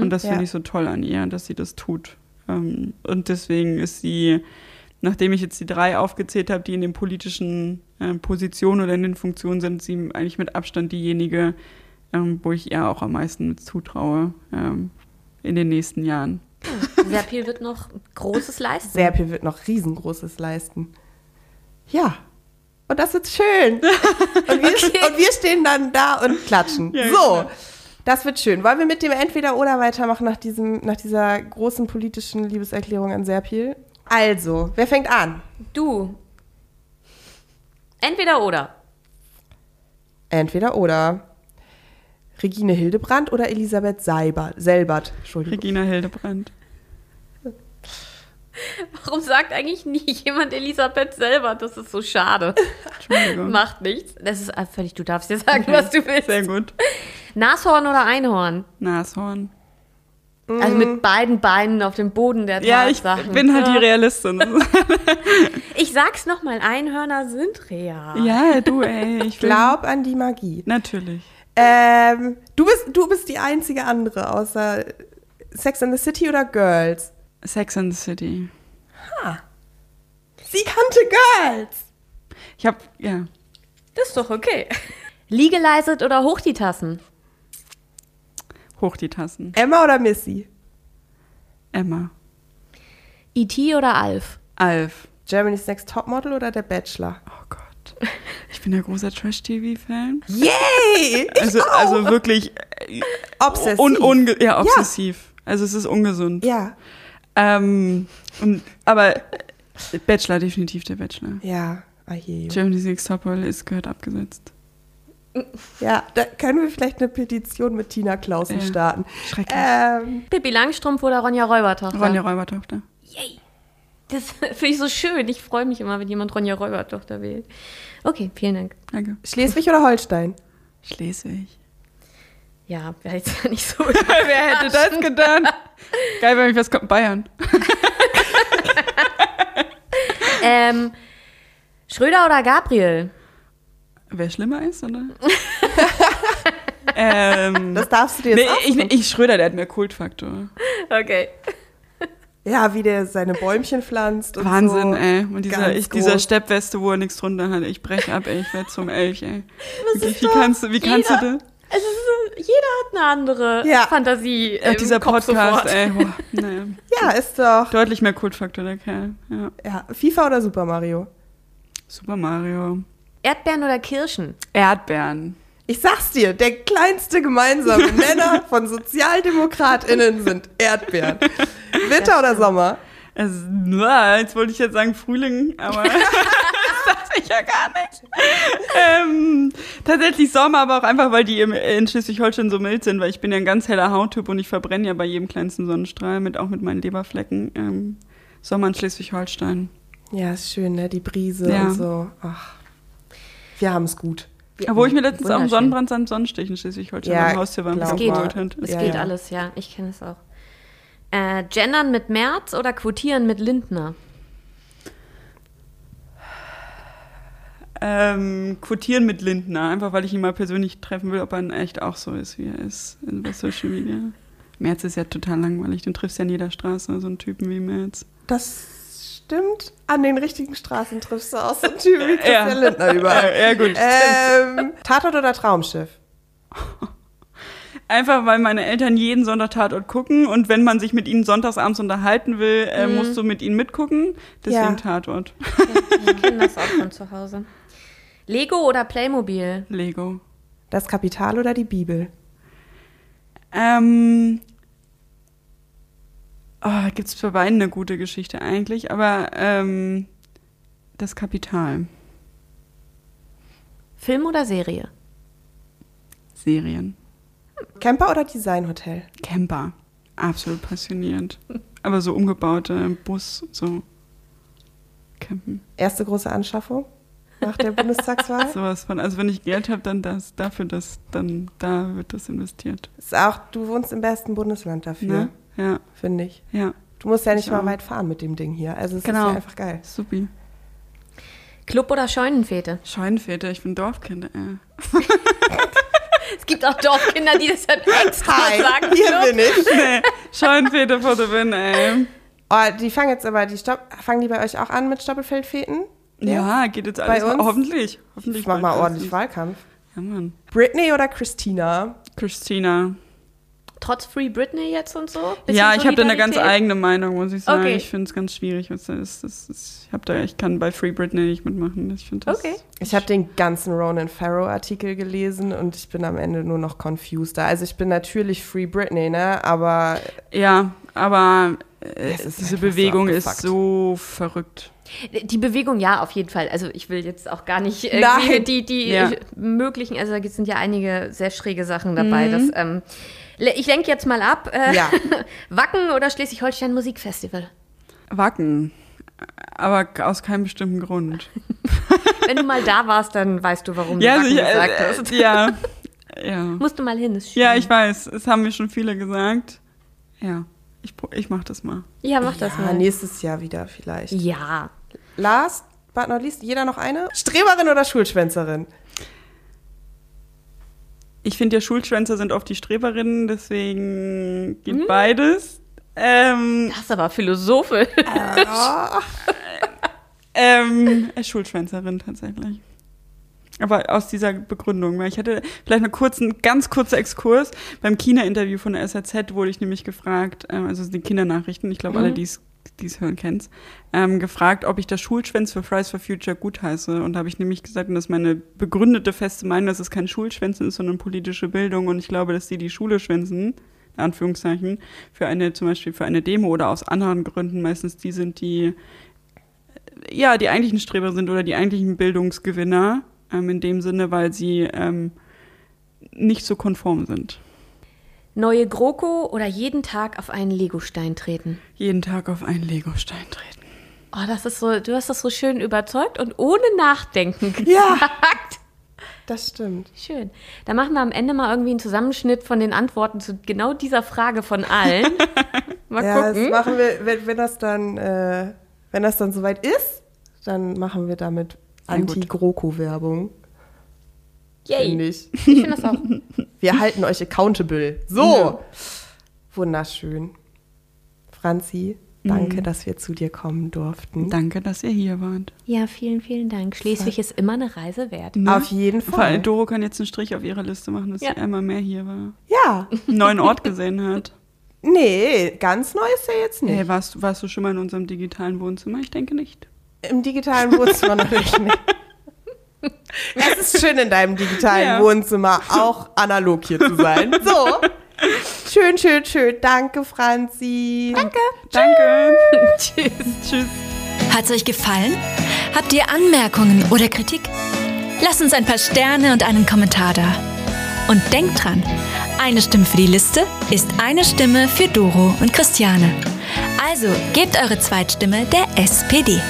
Und das Ja. finde ich so toll an ihr, dass sie das tut. Ähm, Und deswegen ist sie, nachdem ich jetzt die drei aufgezählt habe, die in den politischen äh, Positionen oder in den Funktionen sind, sie eigentlich mit Abstand diejenige, ähm, wo ich ihr auch am meisten zutraue ähm, in den nächsten Jahren. Serpil wird noch Großes leisten. Serpil wird noch riesengroßes leisten. Ja. Und das ist schön. Und wir, und wir stehen dann da und klatschen. Ja, so. klar. Das wird schön. Wollen wir mit dem Entweder-Oder weitermachen nach, diesem, nach dieser großen politischen Liebeserklärung an Serpil? Also, wer fängt an? Du. Entweder oder. Regine Hildebrand oder Elisabeth Seibert, Selbert. Entschuldigung. Regina Hildebrandt. Warum sagt eigentlich nie jemand Elisabeth selber? Das ist so schade. Entschuldigung. Macht nichts. Das ist völlig, du darfst dir sagen, was du willst. Sehr gut. Nashorn oder Einhorn? Nashorn. Also mit beiden Beinen auf dem Boden der Ja, ich Tatsachen. bin halt die. Realistin. Ich sag's nochmal, Einhörner sind real. ja, du, ey. Ich Glaub an die Magie. Natürlich. Ähm, du, bist, du bist die einzige andere außer Sex and the City oder Girls? Sex and the City. Sie kannte Girls. Ich hab, ja. Das ist doch okay. Legalized oder hoch die Tassen? Hoch die Tassen. Emma oder Missy? Emma. E.T. oder Alf? Alf. Germany's Next Topmodel oder Der Bachelor? Oh Gott. Ich bin ja großer Trash-TV-Fan. Yay! Ich Also, auch. also wirklich äh, Obsessiv. un, unge ja, obsessiv. Also es ist ungesund. ja, Ähm, und, aber Bachelor, definitiv der Bachelor. ja. Ah, je. Germany's Next Topmodel ist gehört abgesetzt. Ja, da können wir vielleicht eine Petition mit Tina Klausen Ja. starten. Schrecklich. Ähm, Pippi Langstrumpf oder Ronja Räubertochter? Ronja Räubertochter. Das finde ich so schön. Ich freue mich immer, wenn jemand Ronja Räubertochter wählt. Okay, vielen Dank. Danke. Schleswig oder Holstein? Schleswig. Ja, wäre jetzt nicht so. Wer hätte das getan? Geil, wenn ich was kommt. Bayern. ähm, Schröder oder Gabriel? Wer schlimmer ist, oder? ähm, Das darfst du dir nee, jetzt ich, aussuchen. ich Schröder, der hat mehr Kultfaktor. Okay. Ja, wie der seine Bäumchen pflanzt und Wahnsinn, so. ey. Und dieser, ich, dieser. Steppweste, wo er nichts drunter hat. Ich breche ab, ey. Ich werde zum Elch, ey. Wirklich, wie kannst du, wie kannst du Jeder- das? Es ist, jeder hat eine andere Ja. Fantasie. Ja, im dieser Kopf Podcast, sofort. ey. Boah, naja. Ja, ist doch. Deutlich mehr Kultfaktor, der Kerl. Ja. Ja, FIFA oder Super Mario? Super Mario. Erdbeeren oder Kirschen? Erdbeeren. Ich sag's dir, der kleinste gemeinsame Nenner von SozialdemokratInnen sind Erdbeeren. Winter oder Sommer? Es, na, jetzt wollte ich jetzt sagen Frühling, aber das dachte ich ja gar nicht. Ähm, tatsächlich Sommer, aber auch einfach, weil die in Schleswig-Holstein so mild sind, weil ich bin ja ein ganz heller Hauttyp und ich verbrenne ja bei jedem kleinsten Sonnenstrahl, mit, auch mit meinen Leberflecken. Ähm, Sommer in Schleswig-Holstein. Ja, ist schön, ne? Die Brise Ja. und so. Ach, wir haben's gut. Obwohl ich mir letztens auch einen. Sonnenbrand samt Sonnenstich in Schleswig-Holstein Ja, beim Haustier beim glaub Es geht. Es Ja, geht ja. alles, ja. Ich kenne es auch. Äh, gendern mit Merz oder quotieren mit Lindner? Ähm, quotieren mit Lindner, einfach weil ich ihn mal persönlich treffen will, ob er in echt auch so ist, wie er ist in Social Media. Merz ist ja total langweilig, den triffst ja an jeder Straße, so einen Typen wie Merz. Das stimmt. An den richtigen Straßen triffst du auch so einen Typen wie Christian Ja. Lindner überall. Ja, ja gut. Ähm, Tatort oder Traumschiff? Einfach weil meine Eltern jeden Sonntag Tatort gucken und wenn man sich mit ihnen sonntagsabends unterhalten will, äh, musst du mit ihnen mitgucken. Deswegen Ja. Tatort. Ich kenne das auch von zu Hause. Lego oder Playmobil? Lego. Das Kapital oder die Bibel? Ähm. Oh, gibt es für beiden eine gute Geschichte eigentlich, aber ähm, das Kapital. Film oder Serie? Serien. Camper oder Designhotel? Camper. Absolut passionierend. Aber so umgebaute Bus, so campen. Erste große Anschaffung nach der Bundestagswahl? Sowas von. Also wenn ich Geld habe, dann das, dafür das, dann da wird das investiert. Ist auch, du wohnst im besten Bundesland dafür, Ne? Ja, finde ich. ja. Du musst ja nicht Ich mal auch. weit fahren mit dem Ding hier. Also es Genau. ist ja einfach geil. Supi. Club oder Scheunenfete? Scheunenväter, ich bin Dorfkind, ey. Es gibt auch Dorfkinder, die das halt extra sagen. hier Club. bin ich. Nee, Scheunenväter for the win, ey. Oh, die fangen jetzt aber, die Stopp, fangen die bei euch auch an mit Stoppelfeldfäten? Ja, geht jetzt alles. Bei uns? Hoffentlich. Hoffentlich. Ich mach mal ordentlich. Wahlkampf. Ja, Mann. Britney oder Christina? Christina. Trotz Free Britney jetzt und so? Ja, ich habe da eine ganz eigene Meinung, muss ich sagen. Okay. Ich finde es ganz schwierig. Was da ist. Das ist, ich, hab da, ich kann bei Free Britney nicht mitmachen. Ich finde das. Okay. Ich habe den ganzen Ronan Farrow Artikel gelesen und ich bin am Ende nur noch confused. Da. Also ich bin natürlich Free Britney, ne? Aber Ja, aber äh, diese einfach so Bewegung ist so verrückt. Die Bewegung ja, auf jeden Fall. Also ich will jetzt auch gar nicht Nein. die, die Ja. äh, möglichen, also da sind ja einige sehr schräge Sachen dabei. Das, ähm, le- ich lenke jetzt mal ab. Äh, Ja. Wacken oder Schleswig-Holstein Musikfestival? Wacken. Aber aus keinem bestimmten Grund. Wenn du mal da warst, dann weißt du, warum du ja, Wacken also ich, gesagt äh, hast. ja. Ja. Musst du mal hin, ist schön. Ja, ich weiß. Es haben mir schon viele gesagt. Ja, ich, ich mach das mal. Ja, mach das ja, mal. nächstes Jahr wieder vielleicht. Ja. Last but not least, jeder noch eine? Streberin oder Schulschwänzerin? Ich finde ja, Schulschwänzer sind oft die Streberinnen, deswegen geht beides. Ähm, Das ist aber philosophisch. ähm, äh, Schulschwänzerin tatsächlich. Aber aus dieser Begründung, ich hatte vielleicht einen kurzen, ganz kurzer Exkurs. Beim China-Interview von der SAZ wurde ich nämlich gefragt, ähm, also die Kindernachrichten, ich glaube, alle, die es hören, kennen ähm, gefragt, ob ich das Schulschwänz für Fridays for Future gutheiße. Und da habe ich nämlich gesagt, und das ist meine begründete feste Meinung, dass es kein Schulschwänzen ist, sondern politische Bildung. Und ich glaube, dass die, die Schule schwänzen, in Anführungszeichen, für eine, zum Beispiel für eine Demo oder aus anderen Gründen meistens die sind, die ja, die eigentlichen Streber sind oder die eigentlichen Bildungsgewinner, ähm, in dem Sinne, weil sie ähm, nicht so konform sind. Neue GroKo oder jeden Tag auf einen Legostein treten. Jeden Tag auf einen Legostein treten. Oh, das ist so, du hast das so schön überzeugt und ohne Nachdenken gesagt. Ja. Das stimmt. Schön. Da machen wir am Ende mal irgendwie einen Zusammenschnitt von den Antworten zu genau dieser Frage von allen. Mal ja, gucken. das machen wir, wenn, wenn das dann, äh, wenn das dann soweit ist, dann machen wir damit. Anti-GroKo-Werbung. Yay. Finde ich. Ich finde das auch. Wir halten euch accountable. So. Wunderschön. Franzi, danke, Mhm. dass wir zu dir kommen durften. Danke, dass ihr hier wart. Ja, vielen, vielen Dank. Schleswig ist immer eine Reise wert. Ne? Auf jeden Vor allem Fall. Doro kann jetzt einen Strich auf ihrer Liste machen, dass Ja. sie einmal mehr hier war. Ja. Einen neuen Ort gesehen hat. Nee, ganz neu ist ja jetzt nicht. Hey, warst, du- warst du schon mal in unserem digitalen Wohnzimmer? Ich denke nicht. Im digitalen Wohnzimmer natürlich nicht. Es ist schön in deinem digitalen Ja. Wohnzimmer auch analog hier zu sein. So. Schön, schön, schön. Danke, Franzi. Danke. Danke. Tschüss. Tschüss. Hat's euch gefallen? Habt ihr Anmerkungen oder Kritik? Lasst uns ein paar Sterne und einen Kommentar da. Und denkt dran, eine Stimme für die Liste ist eine Stimme für Doro und Christiane. Also gebt eure Zweitstimme der SPD.